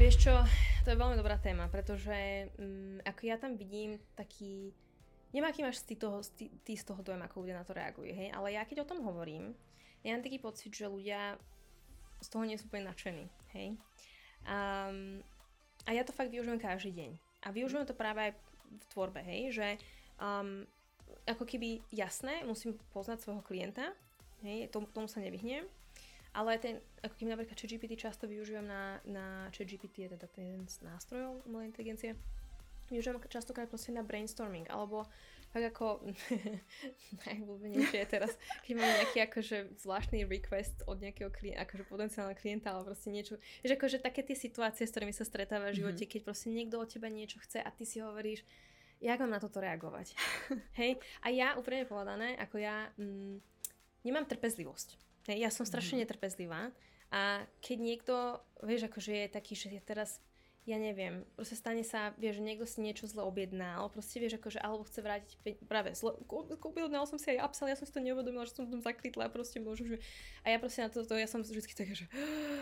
Vieš čo, to je veľmi dobrá téma, pretože um, ako ja tam vidím taký Neviem, aký máš ty, toho, ty, ty z toho dojem, ako ľudia na to reagujú, hej? Ale ja keď o tom hovorím, ja mám taký pocit, že ľudia z toho nie sú úplne nadšení, hej? Um, a ja to fakt využijem každý deň. A využijem to práve aj v tvorbe, hej? Že um, ako keby jasné, musím poznať svojho klienta, hej? Tomu, tomu sa nevyhnem. Ale ten, ako keby napríklad ChatGPT často využívam na, na ChatGPT, je teda ten z nástrojov umelej inteligencie, využívam častokrát proste na brainstorming, alebo tak ako najvľúbenejšie je teraz, keď mám nejaký akože zvláštny request od nejakého klienta, akože potenciálneho klienta, ale proste niečo, že akože také tie situácie, s ktorými sa stretáva v živote, mm-hmm. keď proste niekto od teba niečo chce a ty si hovoríš, jak mám na toto reagovať. Hej? A ja, úprimne povedané, ako ja mm, nemám trpezlivosť. Hej? Ja som strašne mm-hmm. netrpezlivá a keď niekto, vieš, akože je taký, že je teraz ja neviem, proste stane sa, vieš, že niekto si niečo zle objednal, proste vieš, akože, alebo chce vrátiť, práve, zle, kúpil, dal som si aj upsell, ja som si to neuvedomila, že som tam zakrytla, proste môžu, že, a ja proste na toto, ja som vždy taká, že,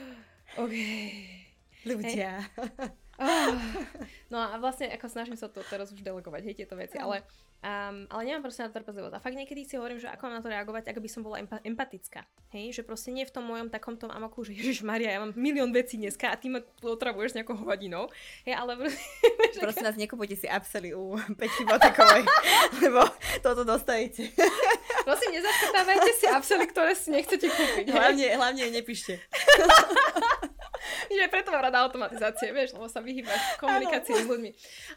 OK. Ľudia. Hey. Oh. No a vlastne, ako snažím sa to teraz už delegovať, hej, tieto veci, ale Um, ale nemám proste na to trpezlivosť. A fakt niekedy si hovorím, že ako na to reagovať, ako by som bola empa- empatická. Hej, že proste nie v tom mojom takom tom amaku, že Ježiš Maria, ja mám milión vecí dneska a ty ma otravuješ nejakou hodinou. Hej, ale proste... Prosím vás, nekupujte si apsely u Peťky Botekovej, lebo toto dostavíte. Prosím, nezaškrtávajte si apsely, ktoré si nechcete kúpiť. Hlavne, hlavne nepíšte. Že preto mám rada automatizácie, vieš, lebo sa vyhýbaš komunikácii s ľuďmi.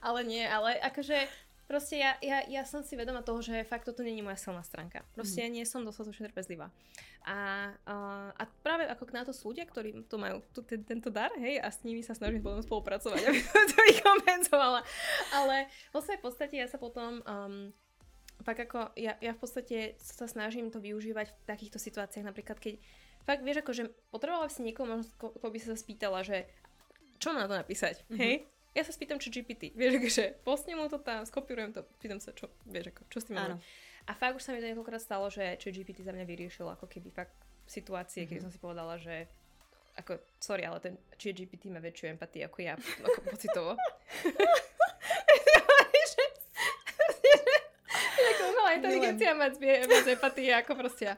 Ale nie, ale akože Proste ja, ja, ja som si vedoma toho, že fakt toto není moja silná stránka. Proste mm. ja nie som dostatočne trpezlivá. A, a, a práve ako na to sú ľudia, ktorí tu majú tu, ten, tento dar, hej, a s nimi sa snažím potom spolupracovať, aby som to vykompenzovala. Ale vo svojej podstate ja sa potom um, fakt ako, ja, ja v podstate sa snažím to využívať v takýchto situáciách, napríklad keď fakt vieš, akože potrebovala si niekoho, možno ko, ko by sa spýtala, že čo mám na to napísať, mm-hmm. hej? ja sa spýtam, čo GPT. Vieš, akože postnem mu to tam, skopírujem to, pýtam sa, čo, vieš, ako, čo s tým mám. A fakt už sa mi to niekoľkokrát stalo, že čo GPT za mňa vyriešil ako keby fakt situácie, mm-hmm. keď mhm. som si povedala, že ako, sorry, ale ten či GPT má väčšiu empatii ako ja, ako pocitovo. inteligencia mať viac empatie ako proste ja.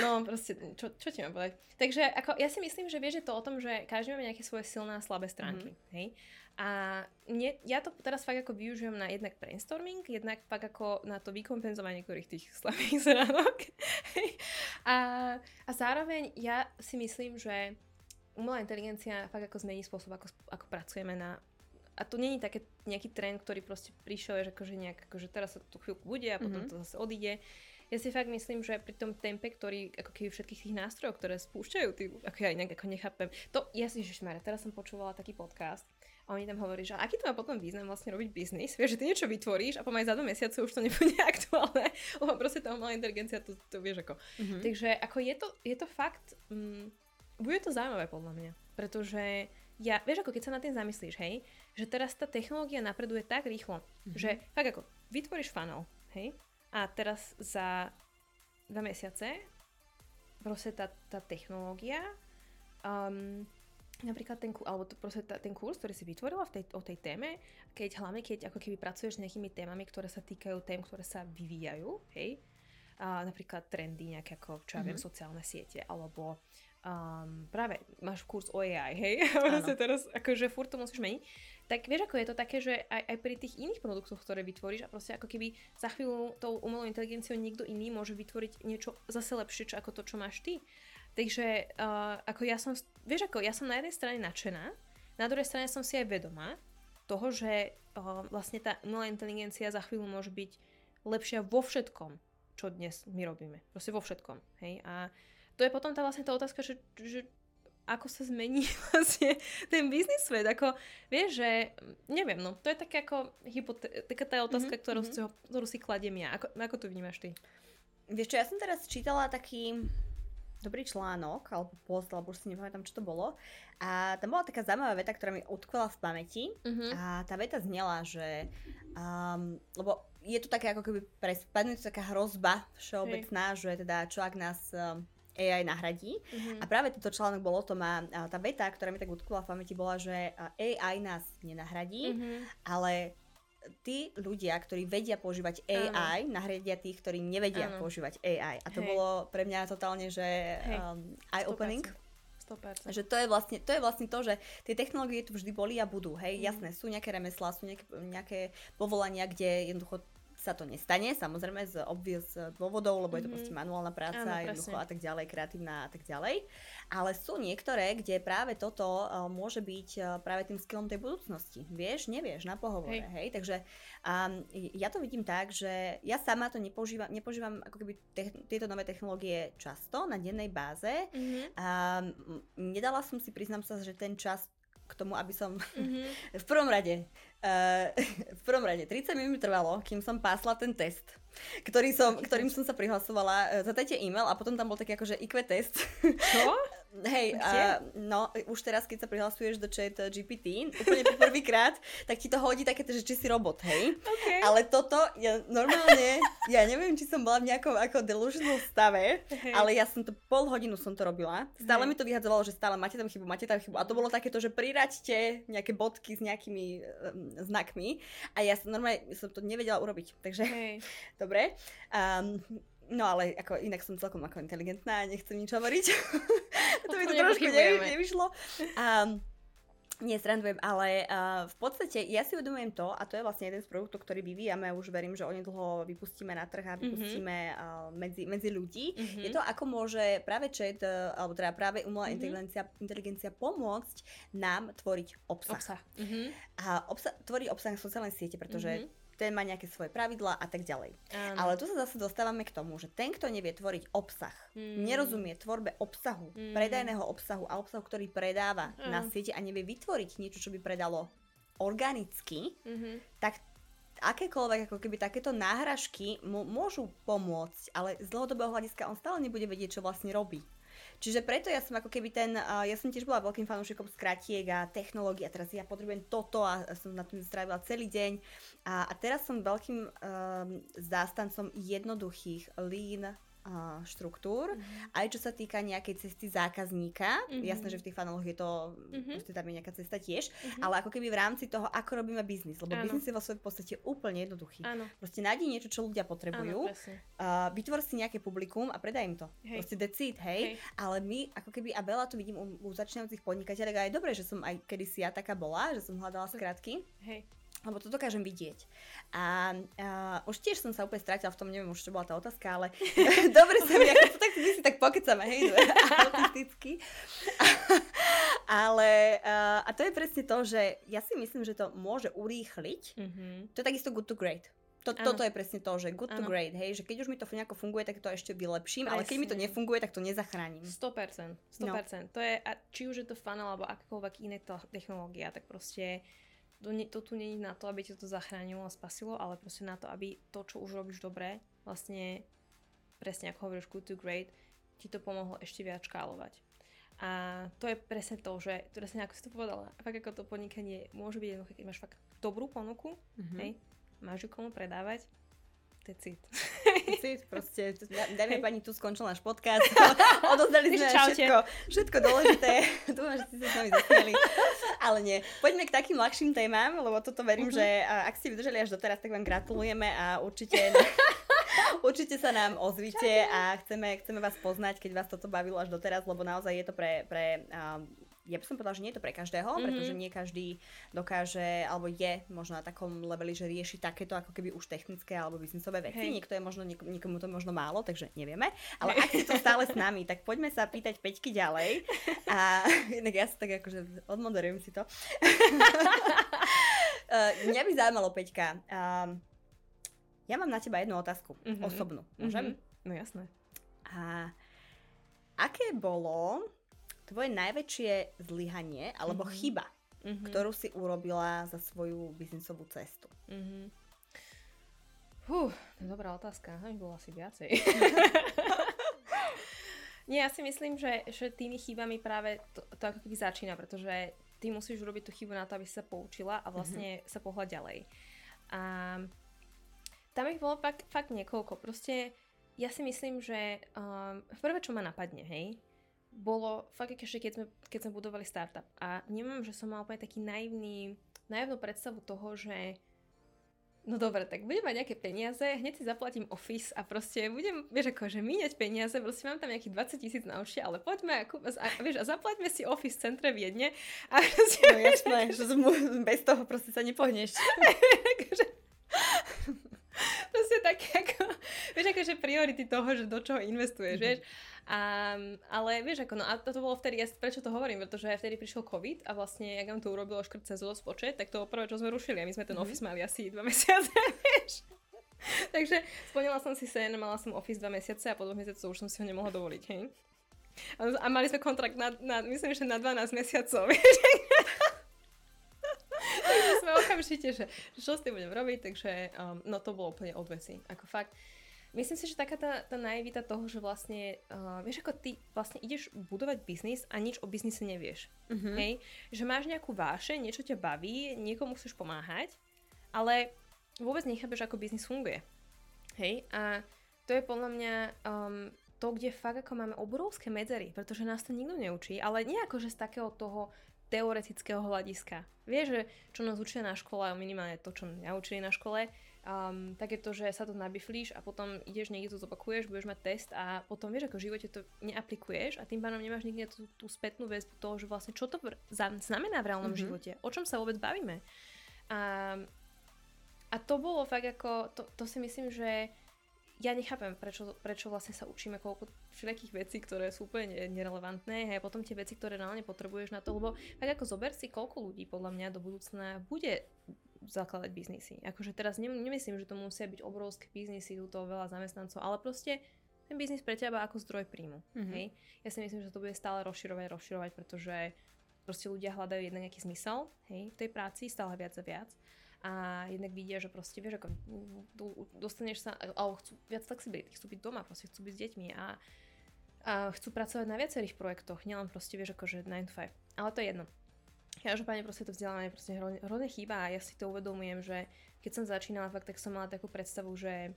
No proste, čo, čo ti mám povedať? Takže ako, ja si myslím, že vieš, že to o tom, že každý máme nejaké svoje silné a slabé stránky. Mm-hmm. Hej? A mne, ja to teraz fakt ako využijem na jednak brainstorming, jednak fakt ako na to vykompenzovanie niektorých tých slabých zránok. a, a zároveň ja si myslím, že umelá inteligencia fakt ako zmení spôsob, ako, ako pracujeme na a to není také nejaký trend, ktorý proste prišiel, že akože nejak, akože teraz sa tu chvíľku bude a potom mm-hmm. to zase odíde. Ja si fakt myslím, že pri tom tempe, ktorý, ako keby všetkých tých nástrojov, ktoré spúšťajú, tí, ako ja inak ako nechápem, to, ja si, že teraz som počúvala taký podcast, a oni tam hovorí, že aký to má potom význam vlastne robiť biznis. Vieš, že ty niečo vytvoríš a pomaly za dva mesiace už to nebude aktuálne, lebo proste tá umelá inteligencia, to, to vieš ako. Mm-hmm. Takže ako je to, je to fakt, mm, bude to zaujímavé podľa mňa, pretože ja, vieš ako keď sa na tým zamyslíš, hej, že teraz tá technológia napreduje tak rýchlo, mm-hmm. že fakt ako vytvoríš funnel, hej, a teraz za dva mesiace proste tá, tá technológia um, napríklad ten, alebo to proste ten kurz, ktorý si vytvorila v tej, o tej téme, keď hlavne keď ako keby pracuješ s nejakými témami, ktoré sa týkajú tém, ktoré sa vyvíjajú, hej, a napríklad trendy nejaké ako, čo ja viem, mm-hmm. sociálne siete, alebo um, práve máš kurz o AI, hej, proste teraz akože furt to musíš meniť, tak vieš, ako je to také, že aj, aj pri tých iných produktoch, ktoré vytvoríš a proste ako keby za chvíľu tou umelou inteligenciou niekto iný môže vytvoriť niečo zase lepšie, čo ako to, čo máš ty. Takže uh, ako ja som, vieš ako, ja som na jednej strane nadšená, na druhej strane som si aj vedomá toho, že uh, vlastne tá umelá inteligencia za chvíľu môže byť lepšia vo všetkom, čo dnes my robíme. Proste vo všetkom. Hej? A to je potom tá vlastne tá otázka, že, že ako sa zmení vlastne ten biznis svet. Ako, vieš, že neviem, no, to je také ako hypoté- taká tá otázka, mm-hmm. ktorú, mm-hmm. ktorú si kladiem ja. Ako, ako to vnímaš ty? Vieš čo, ja som teraz čítala taký dobrý článok, alebo post, alebo už si nepamätám, čo to bolo. A tam bola taká zaujímavá veta, ktorá mi utkvela v pamäti. Uh-huh. A tá veta znela, že... Um, lebo je to také ako keby prespadnúť taká hrozba všeobecná, hey. že teda čo ak nás um, AI nahradí. Uh-huh. A práve tento článok bol o tom a, a tá veta, ktorá mi tak utkvela v pamäti, bola, že AI nás nenahradí, uh-huh. ale tí ľudia, ktorí vedia používať AI, ano. nahradia tých, ktorí nevedia ano. používať AI. A to Hej. bolo pre mňa totálne, že um, eye-opening. 100%. Že to je, vlastne, to je vlastne to, že tie technológie tu vždy boli a budú. Hej, mm. jasné, sú nejaké remeslá, sú nejaké, nejaké povolania, kde jednoducho sa to nestane, samozrejme z obvious dôvodov, lebo mm-hmm. je to mhm. proste manuálna práca, Áno, jednoducho a tak ďalej, kreatívna a tak ďalej. Ale sú niektoré, kde práve toto uh, môže byť uh, práve tým skillom tej budúcnosti. Vieš, nevieš na pohovore, hej. hej? Takže um, ja to vidím tak, že ja sama to nepoužívam, nepoužívam ako keby te- tieto nové technológie často na dennej báze. Mm-hmm. Um, nedala som si, priznám sa, že ten čas k tomu, aby som mm-hmm. v prvom rade Uh, v prvom rade 30 minút trvalo, kým som pásla ten test, ktorý som, ktorým som sa prihlasovala. Uh, Zatajte e-mail a potom tam bol taký akože IQ test. Čo? Hej, uh, no už teraz, keď sa prihlasuješ do chat GPT, úplne prvýkrát, tak ti to hodí také, že či si robot, hej. Okay. Ale toto, ja normálne, ja neviem, či som bola v nejakom ako delusional stave, hey. ale ja som to pol hodinu som to robila. Stále hey. mi to vyhadzovalo, že stále máte tam chybu, máte tam chybu. A to bolo takéto, že priraďte nejaké bodky s nejakými um, znakmi. A ja som normálne som to nevedela urobiť. Takže, hey. dobre. Um, No ale ako inak som celkom ako inteligentná a nechcem nič hovoriť. to mi to trošku nevy, nevyšlo. Um, nie, srandujem, ale uh, v podstate ja si uvedomujem to, a to je vlastne jeden z produktov, ktorý vyvíjame, už verím, že onedlho vypustíme na trh a mhm. vypustíme mm-hmm. uh, medzi, medzi ľudí. Mm-hmm. Je to, ako môže práve chat, uh, alebo teda práve umelá mm-hmm. inteligencia, inteligencia pomôcť nám tvoriť obsah. obsah. Mm-hmm. A obsa- tvoriť obsah na sociálnej siete, pretože mm-hmm ten má nejaké svoje pravidlá a tak ďalej. Um. Ale tu sa zase dostávame k tomu, že ten, kto nevie tvoriť obsah, mm. nerozumie tvorbe obsahu, mm. predajného obsahu a obsahu, ktorý predáva um. na siete a nevie vytvoriť niečo, čo by predalo organicky, mm-hmm. tak akékoľvek ako keby takéto náhražky mu môžu pomôcť, ale z dlhodobého hľadiska on stále nebude vedieť, čo vlastne robí. Čiže preto ja som ako keby ten, ja som tiež bola veľkým fanúšikom skratiek a technológií a teraz ja potrebujem toto a som na tým strávila celý deň. A, a teraz som veľkým um, zástancom jednoduchých lean štruktúr, mm-hmm. aj čo sa týka nejakej cesty zákazníka. Mm-hmm. Jasné, že v tých fanoloch je to, mm-hmm. tam je nejaká cesta tiež, mm-hmm. ale ako keby v rámci toho, ako robíme biznis, lebo biznis je vo svojej podstate úplne jednoduchý. Áno. Proste nájdi niečo, čo ľudia potrebujú, Áno, uh, vytvor si nejaké publikum a predaj im to. Hej. Proste decid, hej? hej. Ale my, ako keby, a veľa to vidím u, u začínajúcich podnikateľov, aj dobre, že som aj kedysi ja taká bola, že som hľadala skratky. Hej lebo to dokážem vidieť. A, a už tiež som sa úplne stratila v tom, neviem už, čo bola tá otázka, ale dobre sa mi, ako to tak my si tak pokecame, hej, autisticky. ale a, a to je presne to, že ja si myslím, že to môže urýchliť. Mm-hmm. To je takisto good to great. To, toto je presne to, že good to ano. great, hej, že keď už mi to nejako funguje, tak to ešte vylepším, presne. ale keď mi to nefunguje, tak to nezachránim. 100%, 100%. No. To je, a či už je to funnel alebo akákoľvek iné technológia, tak proste to, to tu není na to, aby ti to zachránilo a spasilo, ale proste na to, aby to, čo už robíš dobre, vlastne presne ako hovoríš good to great, ti to pomohlo ešte viac škálovať. A to je presne to, že presne ako si to povedala, fakt ako to podnikanie môže byť jednoduché, keď máš fakt dobrú ponuku, mm-hmm. hej, máš ju komu predávať, Decid. Decid, proste, dáme pani, tu skončil náš podcast. Odozdali sme všetko, všetko dôležité. Dúfam, že ste sa s nami zasmieli. Ale nie. Poďme k takým ľahším témam, lebo toto verím, uh-huh. že ak ste vydržali až doteraz, tak vám gratulujeme a určite... Určite sa nám ozvite a chceme, chceme vás poznať, keď vás toto bavilo až doteraz, lebo naozaj je to pre, pre um, ja by som povedala, že nie je to pre každého, mm-hmm. pretože nie každý dokáže, alebo je možno na takom leveli, že rieši takéto ako keby už technické alebo biznisové veci. Hej. Niekto je možno, niekom, niekomu to možno málo, takže nevieme. Ale ak si to stále s nami, tak poďme sa pýtať Peťky ďalej. A inak ja si tak akože odmoderujem si to. uh, mňa by zaujímalo, Peťka, um, ja mám na teba jednu otázku, mm-hmm. osobnú. Môžem? Mm-hmm. No jasné. A aké bolo tvoje najväčšie zlyhanie alebo mm-hmm. chyba, mm-hmm. ktorú si urobila za svoju biznisovú cestu? Mm-hmm. To je dobrá otázka. Aj bolo asi viacej. Nie, ja si myslím, že, že tými chybami práve to, to ako keby začína, pretože ty musíš urobiť tú chybu na to, aby si sa poučila a vlastne mm-hmm. sa pohľad ďalej. A tam ich bolo fakt, fakt niekoľko. Proste ja si myslím, že um, prvé, čo ma napadne, hej, bolo fakt ešte, keď sme, keď sme budovali startup. A nemám, že som mal úplne taký naivný, naivnú predstavu toho, že no dobre, tak budem mať nejaké peniaze, hneď si zaplatím office a proste budem, vieš ako, že míňať peniaze, proste mám tam nejakých 20 tisíc na uši, ale poďme a, a, vieš, a zaplaťme si office v centre Viedne a proste, no jasné, že bez toho proste sa nepohneš. akože, proste také ako, vieš, akože priority toho, že do čoho investuješ, mm-hmm. vieš. A, ale vieš ako, no a toto bolo vtedy, ja prečo to hovorím, pretože vtedy prišiel COVID a vlastne, jak nám to urobilo škrt cez rozpočet, tak to prvé, čo sme rušili a my sme ten mm-hmm. office mali asi dva mesiace, vieš. Takže splnila som si sen, mala som office dva mesiace a po dvoch mesiacoch už som si ho nemohla dovoliť, hej. A, a mali sme kontrakt na, na, myslím, že na 12 mesiacov, vieš. takže sme okamžite, že, čo s tým budem robiť, takže um, no to bolo úplne od veci. Ako fakt, Myslím si, že taká tá, tá naivita toho, že vlastne, uh, vieš, ako ty vlastne ideš budovať biznis a nič o biznise nevieš. Uh-huh. Hej? Že máš nejakú váše, niečo ťa baví, niekomu chceš pomáhať, ale vôbec nechápeš, ako biznis funguje. Hej? A to je podľa mňa um, to, kde fakt ako máme obrovské medzery, pretože nás to nikto neučí, ale nie ako, že z takého toho teoretického hľadiska. Vieš, že čo nás učia na škole, minimálne to, čo mňa učili na škole, um, tak je to, že sa to nabiflíš a potom ideš niekde to zopakuješ, budeš mať test a potom vieš, ako v živote to neaplikuješ a tým pádom nemáš nikde tú, tú spätnú väzbu toho, že vlastne čo to v, znamená v reálnom mm-hmm. živote, o čom sa vôbec bavíme. A, a to bolo fakt ako, to, to si myslím, že ja nechápem, prečo, prečo vlastne sa učíme koľko všetkých vecí, ktoré sú úplne nerelevantné a potom tie veci, ktoré reálne potrebuješ na to, lebo tak ako zober si, koľko ľudí podľa mňa do budúcna bude zakladať biznisy. Akože teraz nemyslím, že to musia byť obrovské biznisy, tu toho veľa zamestnancov, ale proste ten biznis pre teba ako zdroj príjmu. Mm-hmm. Hej? Ja si myslím, že to bude stále rozširovať, rozširovať, pretože proste ľudia hľadajú jednak nejaký zmysel hej, v tej práci, stále viac a viac. A jednak vidia, že proste, vieš, ako dostaneš sa, alebo chcú viac flexibility, chcú byť doma, proste chcú byť s deťmi a, a chcú pracovať na viacerých projektoch, nielen proste, vieš, akože 9 to 5. Ale to je jedno. Každopádne proste to vzdelávanie proste hrozne, hrozne chýba a ja si to uvedomujem, že keď som začínala fakt, tak som mala takú predstavu, že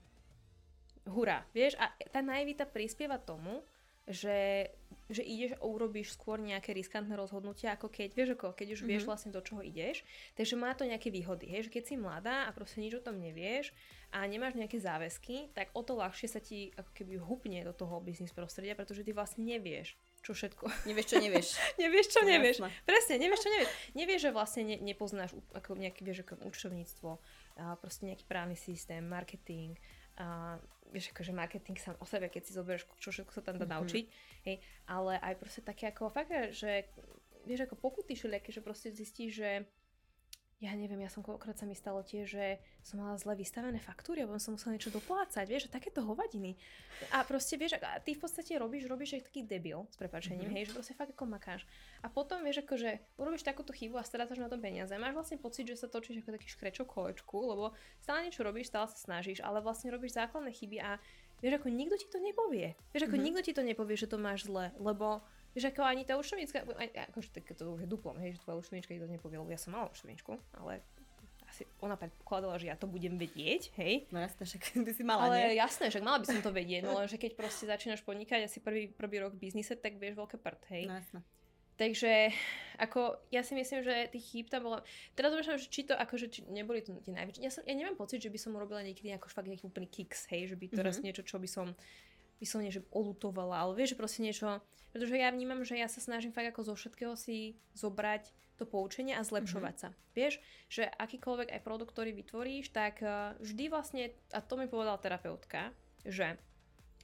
hurá, vieš, a tá naivita prispieva tomu, že, že ideš a urobíš skôr nejaké riskantné rozhodnutia, ako keď, vieš ako, keď už mm-hmm. vieš vlastne do čoho ideš. Takže má to nejaké výhody, hej, že keď si mladá a proste nič o tom nevieš a nemáš nejaké záväzky, tak o to ľahšie sa ti ako keby hupne do toho biznis prostredia, pretože ty vlastne nevieš, čo všetko. Nevieš, čo nevieš. nevieš, čo nevieš. Presne, nevieš, čo nevieš. Nevieš, že vlastne ne, nepoznáš ako nejaké, vieš, ako účtovníctvo, a proste nejaký právny systém, marketing, a vieš, akože marketing sám o sebe, keď si zoberieš, čo všetko sa tam dá mm-hmm. naučiť, hej, ale aj proste také ako fakt, že vieš, ako pokuty všelijaké, že proste zistíš, že ja neviem, ja som koľkokrát sa mi stalo tie, že som mala zle vystavené faktúry, alebo som musela niečo doplácať, vieš, a takéto hovadiny. A proste, vieš, a ty v podstate robíš, robíš aj taký debil, s prepačením, mm-hmm. hej, že proste fakt ako makáš. A potom, vieš, akože urobíš takúto chybu a strácaš na tom peniaze. Máš vlastne pocit, že sa točíš ako taký škrečok kolečku, lebo stále niečo robíš, stále sa snažíš, ale vlastne robíš základné chyby a vieš, ako nikto ti to nepovie. Vieš, ako mm-hmm. nikto ti to nepovie, že to máš zle, lebo Vieš, ako ani tá ušovnícka, akože tak to už je duplom, hej, že tvoja ušovníčka to nepovie, ja som mala ušovníčku, ale asi ona predpokladala, že ja to budem vedieť, hej. No jasné, však by si mala, Ale nie? jasné, však mala by som to vedieť, no lenže keď proste začínaš podnikať asi prvý, prvý rok v biznise, tak vieš veľké prd, hej. No jasné. Takže ako ja si myslím, že tých chýb tam bolo... Teraz domýšľam, že či to akože či neboli to tie najväčšie. Ja, som, ja nemám pocit, že by som urobila niekedy ako fakt nejaký úplný kicks, hej, že by teraz mm-hmm. niečo, čo by som vyslovene, že olutovala, ale vieš, že proste niečo, pretože ja vnímam, že ja sa snažím fakt ako zo všetkého si zobrať to poučenie a zlepšovať mm-hmm. sa. Vieš, že akýkoľvek aj produkt, ktorý vytvoríš, tak uh, vždy vlastne, a to mi povedala terapeutka, že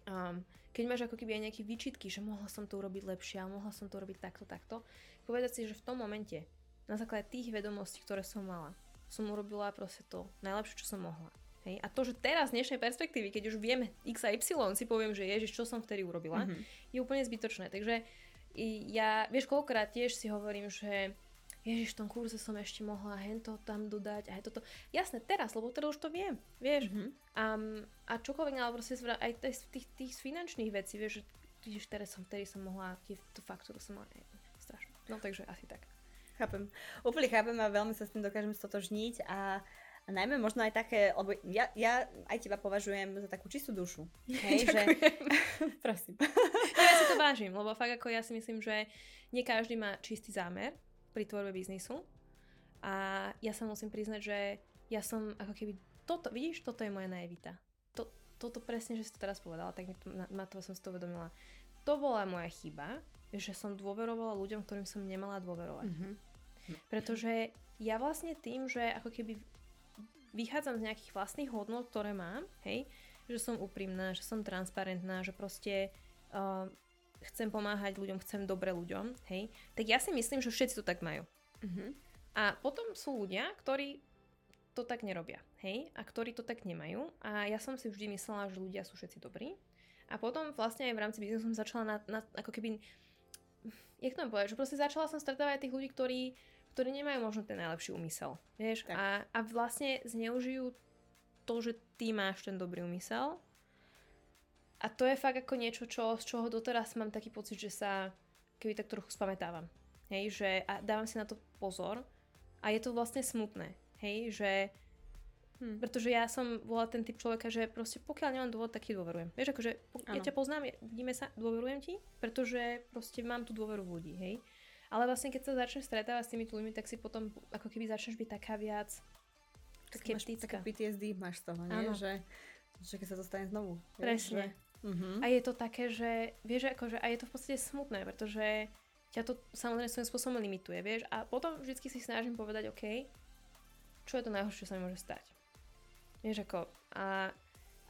um, keď máš ako keby aj nejaké výčitky, že mohla som to urobiť lepšie, a mohla som to urobiť takto, takto, povedať si, že v tom momente, na základe tých vedomostí, ktoré som mala, som urobila proste to najlepšie, čo som mohla. Hej? A to, že teraz z dnešnej perspektívy, keď už vieme X a Y, si poviem, že ježiš, čo som vtedy urobila, mm-hmm. je úplne zbytočné. Takže ja, vieš, koľkokrát tiež si hovorím, že ježiš, v tom kurze som ešte mohla hento tam dodať aj toto. Jasné, teraz, lebo teraz už to viem, vieš. Mm-hmm. Um, a čokoľvek, ale proste aj tých, tých, tých finančných vecí, vieš, že ježiš, teraz som, vtedy som mohla, tú faktúru som mala, strašne. No takže asi tak. Chápem. Úplne chápem a veľmi sa s tým dokážem stotožniť a a najmä možno aj také, lebo ja, ja aj teba považujem za takú čistú dušu. Hej, že... Prosím. Ja, ja si to vážim, lebo fakt ako ja si myslím, že nie každý má čistý zámer pri tvorbe biznisu. A ja sa musím priznať, že ja som ako keby toto, vidíš, toto je moja naivita. To, toto presne, že si to teraz povedala, tak mi to, na, na to som si to uvedomila. To bola moja chyba, že som dôverovala ľuďom, ktorým som nemala dôverovať. Mm-hmm. Pretože ja vlastne tým, že ako keby vychádzam z nejakých vlastných hodnot, ktoré mám, hej, že som úprimná, že som transparentná, že proste uh, chcem pomáhať ľuďom, chcem dobre ľuďom, hej, tak ja si myslím, že všetci to tak majú. Uh-huh. A potom sú ľudia, ktorí to tak nerobia, hej, a ktorí to tak nemajú a ja som si vždy myslela, že ľudia sú všetci dobrí a potom vlastne aj v rámci biznesu som začala na, na ako keby, jak to povedať, že proste začala som stretávať tých ľudí, ktorí, ktorí nemajú možno ten najlepší úmysel, vieš, a, a vlastne zneužijú to, že ty máš ten dobrý úmysel a to je fakt ako niečo, čo, z čoho doteraz mám taký pocit, že sa keby tak trochu spamätávam. Hej, že a dávam si na to pozor a je to vlastne smutné. Hej, že Hm. Pretože ja som bola ten typ človeka, že proste pokiaľ nemám dôvod, tak ti dôverujem. Vieš, akože ja ťa poznám, vidíme sa, dôverujem ti, pretože proste mám tú dôveru v ľudí, hej. Ale vlastne keď sa začneš stretávať s tými ľuďmi, tak si potom ako keby začneš byť taká viac skeptická. Také PTSD máš z toho, nie? Že, že keď sa to stane znovu. Presne. Vieš, že Uh-huh. A je to také, že vieš, akože, a je to v podstate smutné, pretože ťa to samozrejme svojím spôsobom limituje, vieš, a potom vždycky si snažím povedať, OK, čo je to najhoršie, čo sa mi môže stať. Vieš, ako, a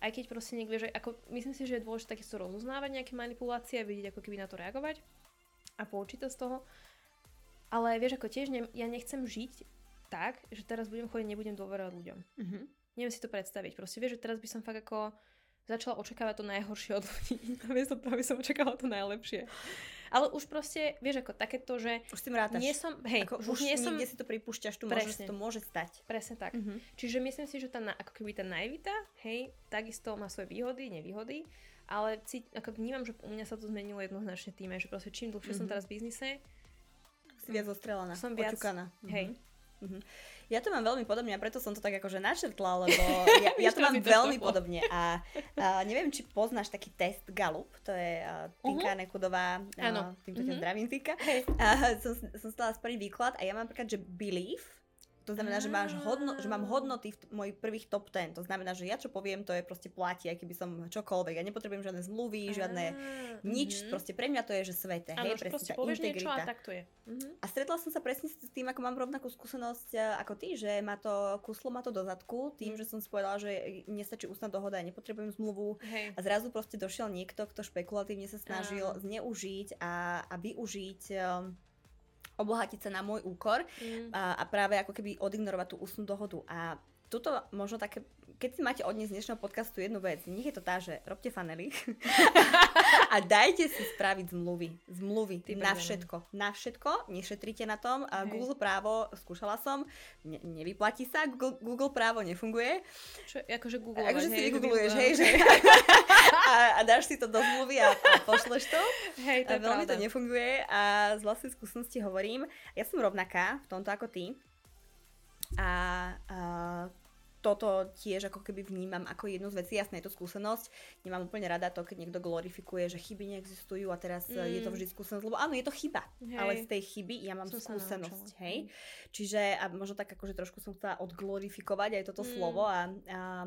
aj keď proste niekto, že ako, myslím si, že je dôležité takisto rozoznávať nejaké manipulácie a vidieť, ako keby na to reagovať a poučiť sa z toho. Ale vieš, ako tiež ne, ja nechcem žiť tak, že teraz budem chodiť, nebudem dôverovať ľuďom. Uh-huh. Neviem si to predstaviť. Proste vieš, že teraz by som fakt ako začala očakávať to najhoršie od ľudí, namiesto toho, aby som očakávala to najlepšie. Ale už proste, vieš, ako takéto, že... Už s tým rátaš. Nie som, hej, ako už, už nie som... si to pripúšťaš, tu môže, to môže stať. Presne tak. Uh-huh. Čiže myslím si, že tá, ako keby tá naivita, hej, takisto má svoje výhody, nevýhody, ale cít, ako vnímam, že u mňa sa to zmenilo jednoznačne tým, že proste čím dlhšie uh-huh. som teraz v biznise, si viac zostrelaná, som viac, očukaná. Hej, Uh-huh. Ja to mám veľmi podobne a preto som to tak akože načrtla, lebo ja, ja to mám veľmi podobne a, a neviem, či poznáš taký test Gallup, to je uh, Tinka uh-huh. Nekudová, uh, týmto uh-huh. zdravím Tinka. Hey. Uh, som, som stala spravím výklad a ja mám napríklad, že belief, to znamená, že, máš hodno, že mám hodnoty v t- mojich prvých top 10. To znamená, že ja čo poviem, to je proste platí, aj keby som čokoľvek. Ja nepotrebujem žiadne zmluvy, žiadne nič. Mm-hmm. Proste pre mňa to je, že svete. Áno, hej, presne tá integrita. Niečo a tak to je. Mm-hmm. A stretla som sa presne s tým, ako mám rovnakú skúsenosť e, ako ty, že ma to kuslo ma to do zadku, tým, že som si povedala, že nestačí ústna dohoda, ja nepotrebujem zmluvu. Hej. A zrazu proste došiel niekto, kto špekulatívne sa snažil ah. zneužiť a, a využiť um, obohatiť sa na môj úkor mm. a, a práve ako keby odignorovať tú ústnu dohodu. A tuto možno také, keď si máte odniesť z dnešného podcastu jednu vec, nech je to tá, že robte fanely a dajte si spraviť zmluvy. Zmluvy Ty na všetko. Na všetko, nešetrite na tom. A Google právo, skúšala som, ne, nevyplatí sa, Google, Google právo nefunguje. Čo, akože Google, akože si vygoogluješ, hej, že a, a dáš si to do zmluvy a, a pošleš to. Hej, to a veľmi pravda. to nefunguje a z vlastnej skúsenosti hovorím, ja som rovnaká v tomto ako ty. A, a toto tiež ako keby vnímam ako jednu z vecí. Jasné, je to skúsenosť. Nemám úplne rada to, keď niekto glorifikuje, že chyby neexistujú a teraz mm. je to mm. vždy skúsenosť. Lebo áno, je to chyba, hej. ale z tej chyby ja mám Som skúsenosť. Hej? Čiže a možno tak akože trošku som chcela odglorifikovať aj toto mm. slovo a, a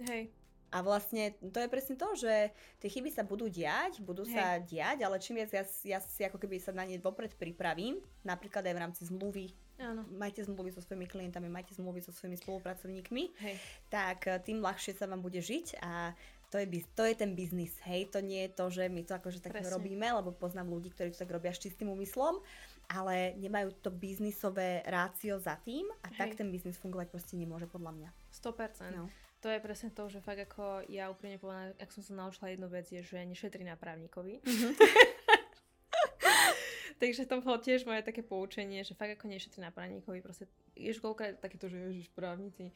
Hej. A vlastne to je presne to, že tie chyby sa budú diať, budú Hej. sa diať, ale čím viac ja, ja si ako keby sa na ne vopred pripravím, napríklad aj v rámci zmluvy, Áno. majte zmluvy so svojimi klientami, majte zmluvy so svojimi spolupracovníkmi, Hej. tak eh, tým ľahšie sa vám bude žiť a to je, to je ten biznis, hej, to nie je to, že my to akože tak Presne. robíme, lebo poznám ľudí, ktorí to tak robia s čistým úmyslom, ale nemajú to biznisové rácio za tým a tak Hej. ten biznis fungovať proste nemôže podľa mňa. 100%. No. To je presne to, že fakt ako ja úprimne povedané, ak som sa naučila jednu vec, je, že nešetri na právnikovi. Mhm. Takže to bolo tiež moje také poučenie, že fakt ako nešetri na právnikovi, proste vieš koľko takéto, že ježiš právnici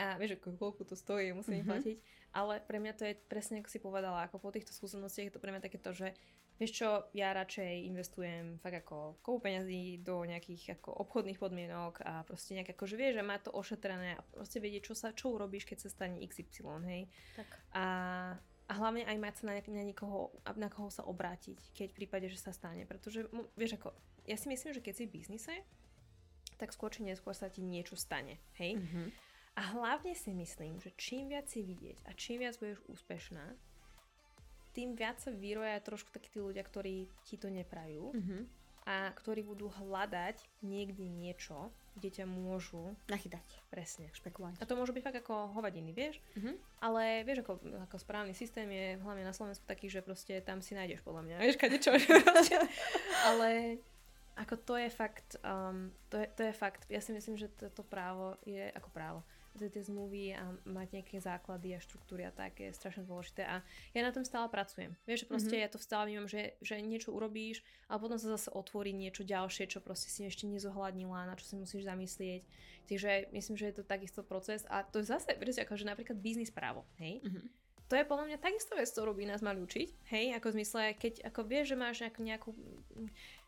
a vieš koľko to stojí, musím Mhm. mm-hmm. platiť, ale pre mňa to je presne ako si povedala, ako po týchto skúsenostiach je to pre mňa takéto, že vieš čo, ja radšej investujem fakt ako kopu peňazí do nejakých ako obchodných podmienok a proste nejak ako, že vieš, že má to ošetrené a proste vedieť, čo sa, čo urobíš, keď sa stane XY, hej. Tak. A, a hlavne aj mať sa na, na niekoho, na koho sa obrátiť, keď v prípade, že sa stane. Pretože, vieš ako, ja si myslím, že keď si v biznise, tak skôr či neskôr sa ti niečo stane, hej? Mhm. A hlavne si myslím, že čím viac si vidieť a čím viac budeš úspešná, tým viac sa vyroja trošku takí tí ľudia, ktorí ti to neprajú Mhm. a ktorí budú hľadať niekde niečo, kde ťa môžu Nachytať, presne. špekulovať. A to môže byť fakt ako hovadiny, vieš? Mhm. Ale vieš, ako, ako správny systém je hlavne na Slovensku taký, že proste tam si nájdeš podľa mňa, vieš, kade čo. Ale ako to je fakt, um, to, je, to je fakt, ja si myslím, že toto právo je ako právo. Tie, zmluvy a mať nejaké základy a štruktúry a tak je strašne dôležité a ja na tom stále pracujem. Vieš, že proste Mhm. ja to stále vnímam, že, že niečo urobíš a potom sa zase otvorí niečo ďalšie, čo proste si ešte nezohľadnila, na čo si musíš zamyslieť. Takže myslím, že je to takisto proces a to je zase, vieš, ako že napríklad biznis právo, hej? Mhm. to je podľa mňa takisto vec, ktorú by nás mali učiť, hej, ako v zmysle, keď ako vieš, že máš nejakú, nejakú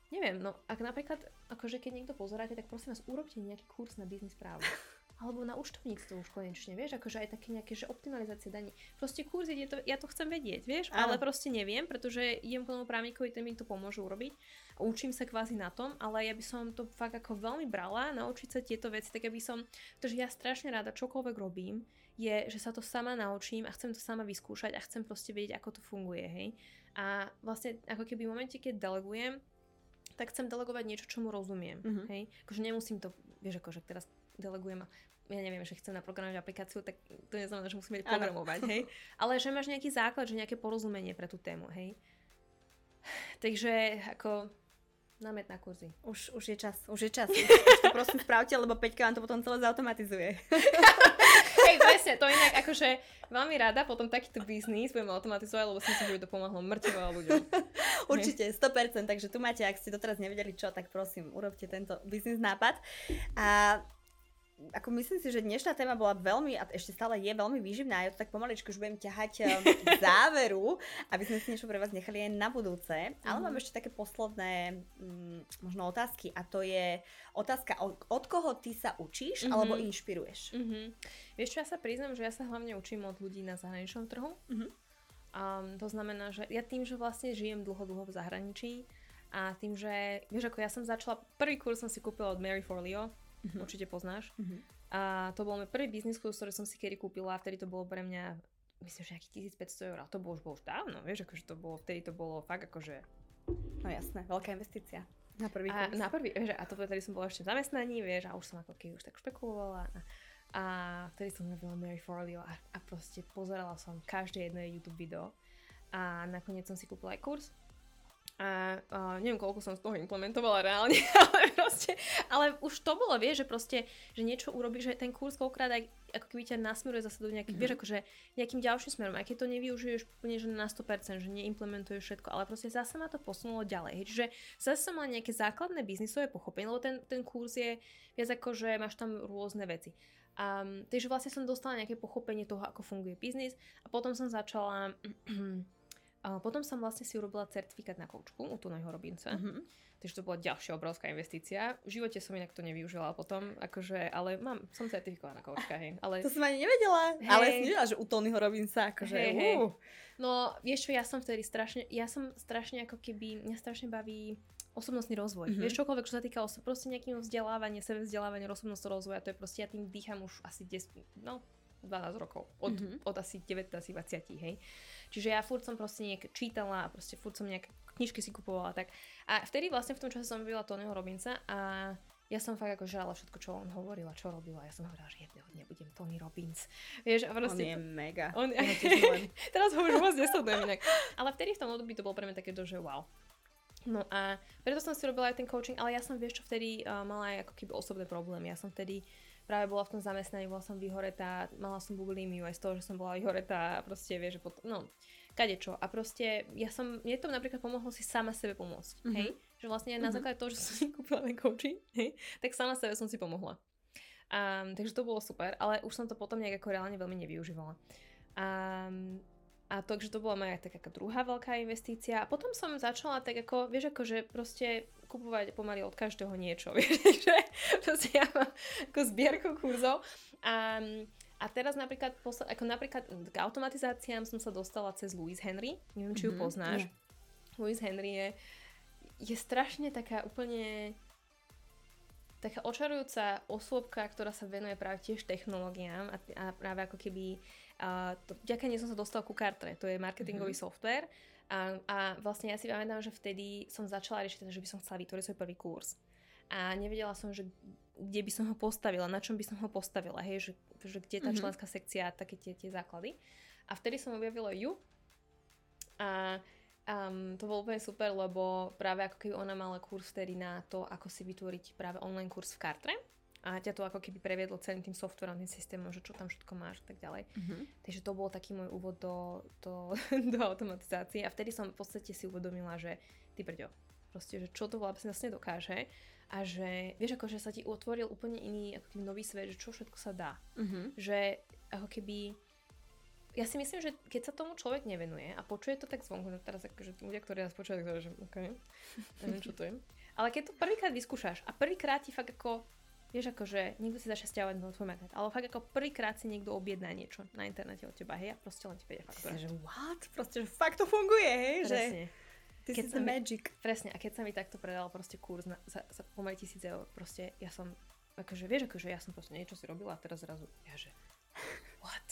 neviem, no ak napríklad, akože keď niekto pozeráte, tak prosím vás, urobte nejaký kurz na biznis právo. Alebo na účtovníctvo už konečne, vieš, akože aj také nejaké, že optimalizácie daní. Proste kurz ide to, ja to chcem vedieť, vieš, Áno. ale proste neviem, pretože idem k tomu právnikovi, ten mi to pomôže urobiť. Učím sa kvázi na tom, ale ja by som to fakt ako veľmi brala, naučiť sa tieto veci, tak aby som, pretože ja strašne rada čokoľvek robím, je, že sa to sama naučím a chcem to sama vyskúšať a chcem proste vedieť, ako to funguje, hej. A vlastne ako keby v momente, keď delegujem, tak chcem delegovať niečo, čomu rozumiem, Mhm. hej. Akože nemusím to, vieš, akože teraz delegujem ja neviem, že chcem naprogramovať aplikáciu, tak to neznamená, že musím vedieť programovať, hej. Ale že máš nejaký základ, že nejaké porozumenie pre tú tému, hej. Takže ako námet na kurzy. Už, už je čas, už je čas. Už to prosím spravte, lebo Peťka vám to potom celé zautomatizuje. Hej, presne, to inak akože veľmi rada potom takýto biznis budeme automatizovať, lebo si myslím, že by to pomohlo mŕtve veľa ľuďom. Určite, 100%, takže tu máte, ak ste doteraz nevedeli čo, tak prosím, urobte tento biznis nápad. A ako myslím si, že dnešná téma bola veľmi, a ešte stále je veľmi výživná, ja to tak pomaličky už budem ťahať um, k záveru, aby sme si niečo pre vás nechali aj na budúce. Ale Mhm. mám ešte také posledné mm, možno otázky a to je otázka, od, koho ty sa učíš Mhm. alebo inšpiruješ? Mhm. Vieš čo, ja sa priznam, že ja sa hlavne učím od ľudí na zahraničnom trhu. Mhm. Um, to znamená, že ja tým, že vlastne žijem dlho, dlho v zahraničí a tým, že, vieš ako ja som začala, prvý kurz som si kúpila od Mary Forleo, Mhm. určite poznáš. Mhm. A to bol môj prvý biznis ktorý som si kedy kúpila a vtedy to bolo pre mňa myslím, že nejakých 1500 eur. A to bolo už, bolo už dávno, vieš, akože to bolo, vtedy to bolo fakt akože No jasné, veľká investícia. Na prvý A kurz. na prvý, vieš, a to vtedy som bola ešte v zamestnaní, vieš, a už som ako keby už tak špekulovala. A, a vtedy som robila Mary Forleo a, a proste pozerala som každé jedno jej YouTube video. A nakoniec som si kúpila aj kurz. A, a neviem, koľko som z toho implementovala reálne, ale proste, ale už to bolo, vieš, že proste, že niečo urobíš, že ten kurz koľkokrát aj ako keby ťa nasmeruje zase do nejakých, Mhm. vieš, akože nejakým ďalším smerom, aj keď to nevyužiješ úplne že na 100%, že neimplementuješ všetko, ale proste zase ma to posunulo ďalej. Hej. Čiže zase som mala nejaké základné biznisové pochopenie, lebo ten, ten kurz je viac ako, že máš tam rôzne veci. Um, takže vlastne som dostala nejaké pochopenie toho, ako funguje biznis a potom som začala a potom som vlastne si urobila certifikát na koučku u Tunoho Robinsa. Mhm. Takže to bola ďalšia obrovská investícia. V živote som inak to nevyužila potom, akože, ale mám, som certifikovaná koučka, hej. Ale, To som ani nevedela, Hej. ale som nevedela, že u Tonyho Robinsa, akože, Hej, hej. uh. no, vieš čo, ja som vtedy strašne, ja som strašne ako keby, mňa strašne baví osobnostný rozvoj. Mhm. Mm-hmm. Vieš, čokoľvek, čo sa týka osob, proste nejakým vzdelávanie, sebevzdelávanie, osobnostného rozvoja, to je proste, ja tým dýcham už asi 10, no, 12 rokov. Od, mm-hmm. od asi 19-20, hej. Čiže ja furt som proste nejak čítala a proste furt som nejaké knižky si kupovala tak. A vtedy vlastne v tom čase som videla Tonyho Robinsa a ja som fakt ako žala všetko, čo on hovoril a čo robila. Ja som hovorila, že jedného dňa budem Tony Robbins. Vieš, a proste... On je mega. On... Teraz ho už moc nesledujem inak. Ale vtedy v tom období to bolo pre mňa také, že wow. No a preto som si robila aj ten coaching, ale ja som, vieš čo, vtedy uh, mala aj ako keby osobné problémy. Ja som vtedy práve bola v tom zamestnaní, bola som vyhoretá, mala som bulimiu aj z toho, že som bola vyhoretá a proste, vieš, že potom, no, kadečo. A proste ja som, mne to napríklad pomohlo si sama sebe pomôcť, mm-hmm. hej? Že vlastne mm-hmm. na mhm. základe toho, že som si kúpila ten coaching, hej? Tak sama sebe som si pomohla. Um, takže to bolo super, ale už som to potom nejak ako reálne veľmi nevyužívala. Um, a to, že to bola moja taká druhá veľká investícia. A potom som začala tak ako, vieš, ako že proste kupovať pomaly od každého niečo, vieš, že proste ja mám ako zbierku kurzov. A a teraz napríklad, ako napríklad k automatizáciám som sa dostala cez Louise Henry. Neviem, či ju mm-hmm, poznáš. Yeah. Louise Henry je, je strašne taká úplne taká očarujúca osôbka, ktorá sa venuje práve tiež technológiám a, a práve ako keby uh, to, vďaka nej som sa dostala ku Kartre, to je marketingový mm-hmm. software a, a vlastne ja si pamätám, že vtedy som začala riešiť, že by som chcela vytvoriť svoj prvý kurz a nevedela som, že kde by som ho postavila, na čom by som ho postavila, hej, že, že kde tá mm-hmm. členská sekcia, také tie, tie základy. A vtedy som objavila ju a um, to bolo úplne super, lebo práve ako keby ona mala kurz vtedy na to, ako si vytvoriť práve online kurz v Kartre a ťa to ako keby previedlo celým tým softverom, tým systémom, že čo tam všetko máš a tak ďalej. Mm-hmm. Takže to bol taký môj úvod do, do, do automatizácie a vtedy som v podstate si uvedomila, že ty brďo, proste, že čo to vlastne dokáže a že vieš ako, že sa ti otvoril úplne iný ako keby nový svet, že čo všetko sa dá. Uh-huh. Že ako keby ja si myslím, že keď sa tomu človek nevenuje a počuje to tak zvonku, no teraz akože ľudia, ktorí nás tak že OK, neviem, čo to je. Ale keď to prvýkrát vyskúšaš a prvýkrát ti fakt ako, vieš ako, že niekto si začne stiahovať na tvoj magnet, ale fakt ako prvýkrát si niekto objedná niečo na internete od teba, hej, a proste len ti vedia fakt. Že what? Proste, že fakt to funguje, hej, Presne. že keď is the mi, magic. Presne, a keď sa mi takto predal proste kurz na, za, za pomaly tisíc eur, proste ja som, akože vieš, akože ja som proste niečo si robila a teraz zrazu, ja že, what?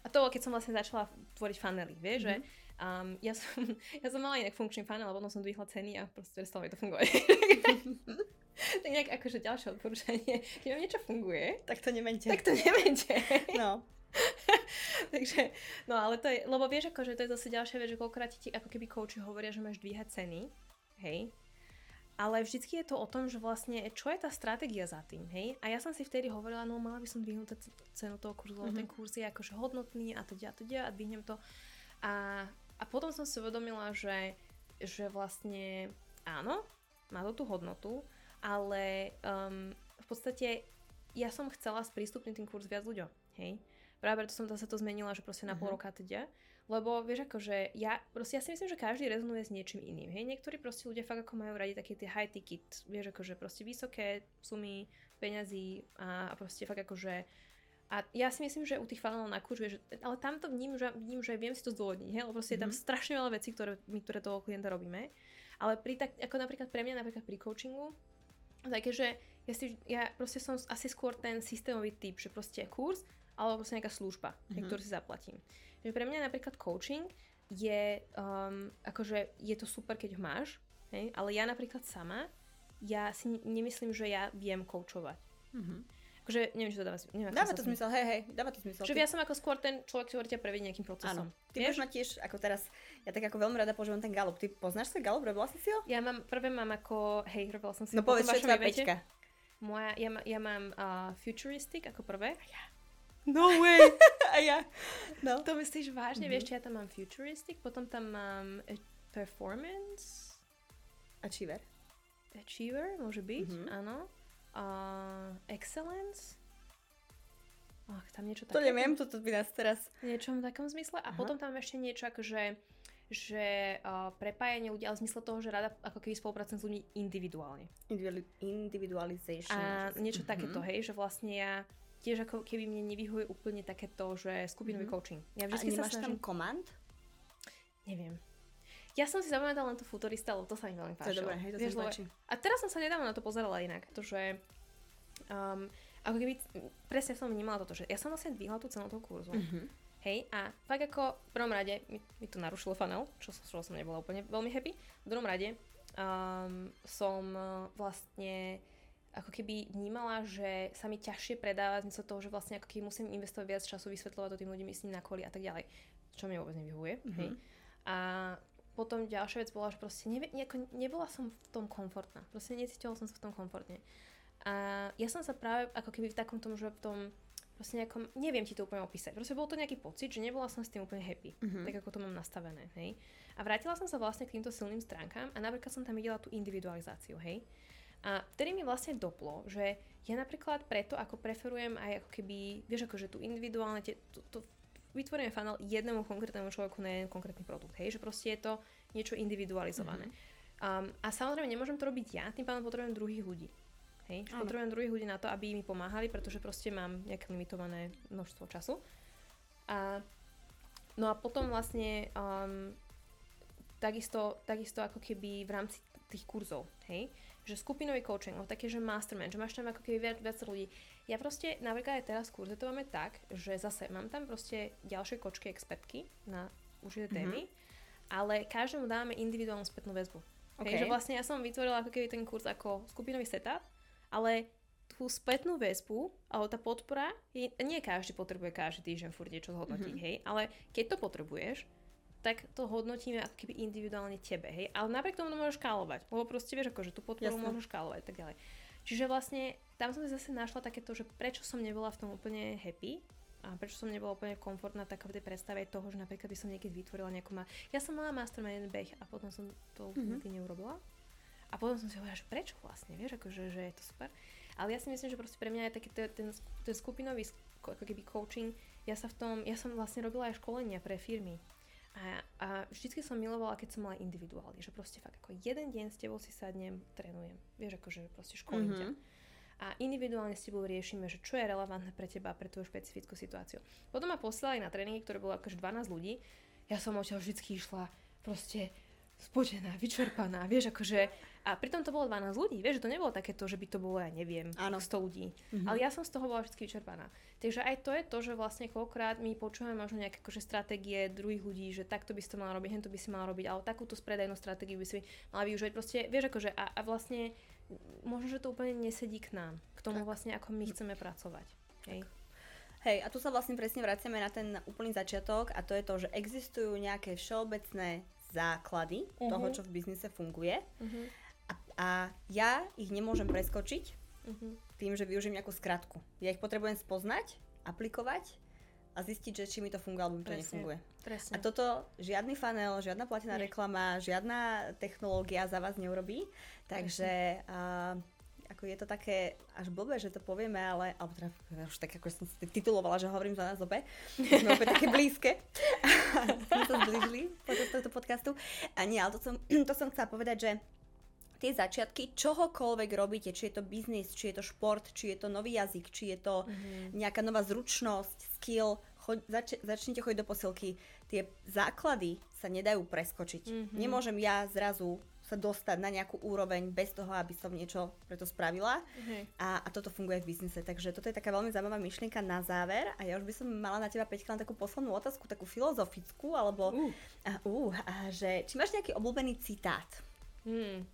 A to, keď som vlastne začala tvoriť fanely, vieš, mm-hmm. že um, ja, som, ja som mala inak funkčný funnel, a potom som dvihla ceny a proste prestalo mi to fungovať. tak nejak akože ďalšie odporúčanie, keď vám niečo funguje, tak to nemente. Tak to nemente. no. Takže, no ale to je, lebo vieš ako, že to je zase ďalšia vec, že koľkokrát ti ako keby coachi hovoria, že máš dvíhať ceny, hej, ale vždycky je to o tom, že vlastne, čo je tá stratégia za tým, hej? A ja som si vtedy hovorila, no mala by som dvihnúť cenu toho kurzu, mm-hmm. ten kurz je akože hodnotný a teda a teda a dvihnem to. A, a potom som si uvedomila, že, že vlastne áno, má to tú hodnotu, ale um, v podstate ja som chcela sprístupniť ten kurz viac ľuďom, hej? Práve preto som to, sa to zmenila, že proste na pol mhm. roka teda. Lebo vieš ako, že ja, proste ja si myslím, že každý rezonuje s niečím iným. Hej, niektorí proste ľudia fakt ako majú radi také tie high ticket, vieš ako, že proste vysoké sumy peňazí a, a proste fakt ako, že a ja si myslím, že u tých funnelov na kurz, vieš, ale tam to vním, že, vním, že viem si to zdôvodniť, hej, lebo proste mm-hmm. je tam mhm. strašne veľa vecí, ktoré my, ktoré toho klienta robíme. Ale pri tak, ako napríklad pre mňa, napríklad pri coachingu, také, že ja, si, ja proste som asi skôr ten systémový typ, že proste kurz, alebo proste nejaká služba, mm-hmm. ktorú si zaplatím. Že pre mňa napríklad coaching je, um, akože je to super, keď ho máš, hej? ale ja napríklad sama, ja si nemyslím, že ja viem coachovať. Mm-hmm. Akože, neviem, či to dáva, neviem, dáva to zmysel, hej, hej, dáva to zmysel. Že ja som ako skôr ten človek, ktorý ťa prevedie nejakým procesom. Áno. Ty máš tiež, ako teraz, ja tak ako veľmi rada používam ten Gallup. Ty poznáš sa Gallup, robila si si ho? Ja mám, prvé mám ako, hej, robila som si No povedz, čo je peťka. Moja, ja, ja mám uh, Futuristic ako prvé. Ja. No way! A ja. No. To myslíš vážne? Mm-hmm. Vieš, ja tam mám Futuristic, potom tam mám eh, Performance. Achiever. Achiever, môže byť, mm-hmm. áno. Uh, excellence. Ach, tam niečo také. To neviem, toto by nás teraz... Niečo v takom zmysle. A Aha. potom tam ešte niečo ako, že že uh, prepájanie ľudí, ale v zmysle toho, že rada ako keby spolupracujem s ľuďmi individuálne. Individu- individualization. A niečo mm-hmm. takéto, hej, že vlastne ja tiež ako keby mne nevyhuje úplne takéto, že skupinový mm-hmm. coaching. Ja vždy A nemáš sa snažím... tam komand? Neviem. Ja som si zapamätala len to futurista, lebo to sa mi veľmi páčilo. To je dobré, hej, to Vieš, sa páči. A teraz som sa nedávno na to pozerala inak, to, že um, ako keby, presne som vnímala toto, že ja som vlastne dvihla tú cenu toho kurzu. Mhm. Hej, a tak ako v prvom rade mi, mi to narušilo funnel, čo, čo som nebola úplne veľmi happy. V druhom rade um, som vlastne ako keby vnímala, že sa mi ťažšie predáva zmysel toho, že vlastne ako keby musím investovať viac času, vysvetľovať to tým ľuďom, s ním na kvôli a tak ďalej. Čo mi vôbec nevyhovuje. Mhm. Hej. A potom ďalšia vec bola, že proste neve, nejako, nebola som v tom komfortná. Proste necítila som sa v tom komfortne. A ja som sa práve ako keby v takom tom, že v tom proste nejakom, neviem ti to úplne opísať. Proste bol to nejaký pocit, že nebola som s tým úplne happy. Mhm. Tak ako to mám nastavené, hej. A vrátila som sa vlastne k týmto silným stránkam a napríklad som tam videla tú individualizáciu, hej. A vtedy mi vlastne doplo, že ja napríklad preto, ako preferujem aj ako keby, vieš, akože tu individuálne, tie, to, to vytvorenie funnel jednému konkrétnemu človeku na jeden konkrétny produkt, hej, že proste je to niečo individualizované. Um, a samozrejme nemôžem to robiť ja, tým pádom potrebujem druhých ľudí. Hej, Áno. potrebujem druhých ľudí na to, aby mi pomáhali, pretože proste mám nejaké limitované množstvo času. A, no a potom vlastne um, takisto, takisto ako keby v rámci tých kurzov, hej, že skupinový coaching, také, že mastermind, že máš tam ako keby viac, viac ľudí. Ja proste napríklad aj teraz kurze to máme tak, že zase mám tam proste ďalšie kočky expertky na určité témy, ale každému dáme individuálnu spätnú väzbu. Okay. OK. že vlastne ja som vytvorila ako keby ten kurz ako skupinový setup, ale tú spätnú väzbu, alebo tá podpora, je, nie každý potrebuje každý týždeň furt niečo zhodnotiť, Mhm. hej, ale keď to potrebuješ, tak to hodnotíme ako keby individuálne tebe, hej, ale napriek tomu to môžeš škálovať, lebo proste vieš, ako, že tú podporu Jasné. môžeš škálovať tak ďalej. Čiže vlastne tam som si zase našla takéto, že prečo som nebola v tom úplne happy a prečo som nebola úplne komfortná taká v tej predstave toho, že napríklad by som niekedy vytvorila nejakú ma... Ja som mala mastermind beh a potom som to Mhm. mm-hmm. neurobila. A potom som si hovorila, že prečo vlastne, vieš, akože, že je to super. Ale ja si myslím, že proste pre mňa je taký ten, ten, ten skupinový sk- ako keby coaching, ja sa v tom, ja som vlastne robila aj školenia pre firmy. A, a vždycky som milovala, keď som mala individuálne, že proste fakt ako jeden deň s tebou si sadnem, trénujem. Vieš, akože proste školím ťa. Mhm. A individuálne s tebou riešime, že čo je relevantné pre teba, pre tvoju špecifickú situáciu. Potom ma posielali na tréningy, ktoré bolo akože 12 ľudí. Ja som odtiaľ vždycky išla proste spotená, vyčerpaná, vieš, akože... A pritom to bolo 12 ľudí, vieš, že to nebolo takéto, že by to bolo, ja neviem, Áno. 100 ľudí. Mhm. Ale ja som z toho bola vždy vyčerpaná. Takže aj to je to, že vlastne koľkokrát my počúvame možno nejaké akože stratégie druhých ľudí, že takto by si to mala robiť, hento by si mala robiť, ale takúto spredajnú stratégiu by si mala využiť. Proste, vieš, akože a, a vlastne možno, že to úplne nesedí k nám, k tomu vlastne, ako my chceme pracovať. Hej. Hej, a tu sa vlastne presne vraciame na ten úplný začiatok a to je to, že existujú nejaké všeobecné základy Mhm. toho, čo v biznise funguje Uh-huh. a, a ja ich nemôžem preskočiť Uh-huh. Tým, že využijem nejakú skratku. Ja ich potrebujem spoznať, aplikovať a zistiť, že či mi to funguje alebo mi to nefunguje. Presne. A toto žiadny funnel, žiadna platená Nie. reklama, žiadna technológia za vás neurobí. Takže a, ako je to také až blbé, že to povieme, ale alebo teda, už tak ako som si titulovala, že hovorím za nás obe. Sme opäť také blízke. Sme sa zbližili počas tohto podcastu. A nie, ale to som, to som chcela povedať, že tie začiatky čohokoľvek robíte, či je to biznis, či je to šport, či je to nový jazyk, či je to Mhm. nejaká nová zručnosť, skill, choď, zač, začnite chodiť do posilky. Tie základy sa nedajú preskočiť. Mhm. Nemôžem ja zrazu sa dostať na nejakú úroveň bez toho, aby som niečo preto spravila. Hej. A, a toto funguje v biznise. Takže toto je taká veľmi zaujímavá myšlienka na záver. A ja už by som mala na teba, Peťka, len takú poslednú otázku, takú filozofickú, alebo Uh. uh, a, že či máš nejaký obľúbený citát? Hmm.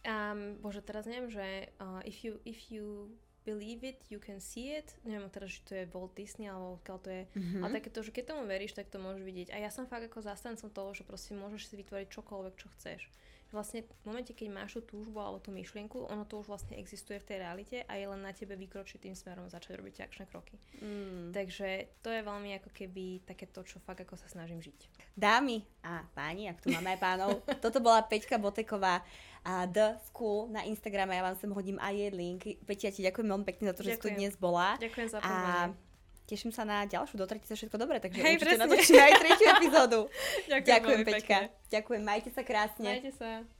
Um, bože, teraz neviem, že uh, if, you, if you believe it, you can see it. Neviem teraz, či to je Walt Disney, alebo odkiaľ to je. Mhm. Ale takéto, že keď tomu veríš, tak to môžeš vidieť. A ja som fakt ako zastancom toho, že proste môžeš si vytvoriť čokoľvek, čo chceš. Vlastne v momente, keď máš tú túžbu alebo tú myšlienku, ono to už vlastne existuje v tej realite a je len na tebe vykročiť tým smerom a začať robiť akčné kroky. Mm. Takže to je veľmi ako keby takéto, čo fakt ako sa snažím žiť. Dámy a páni, ak tu máme aj pánov, toto bola Peťka Boteková a The School na Instagrame, ja vám sem hodím aj jej link. Peťa, ti ďakujem veľmi pekne za to, že si tu dnes bola. Ďakujem za pozvanie. Teším sa na ďalšiu, do sa všetko dobre, takže Hej, určite presne. natočíme aj tretiu epizódu. Ďakujem, Ďakujem, Peťka. pekne. Ďakujem, majte sa krásne. Majte sa.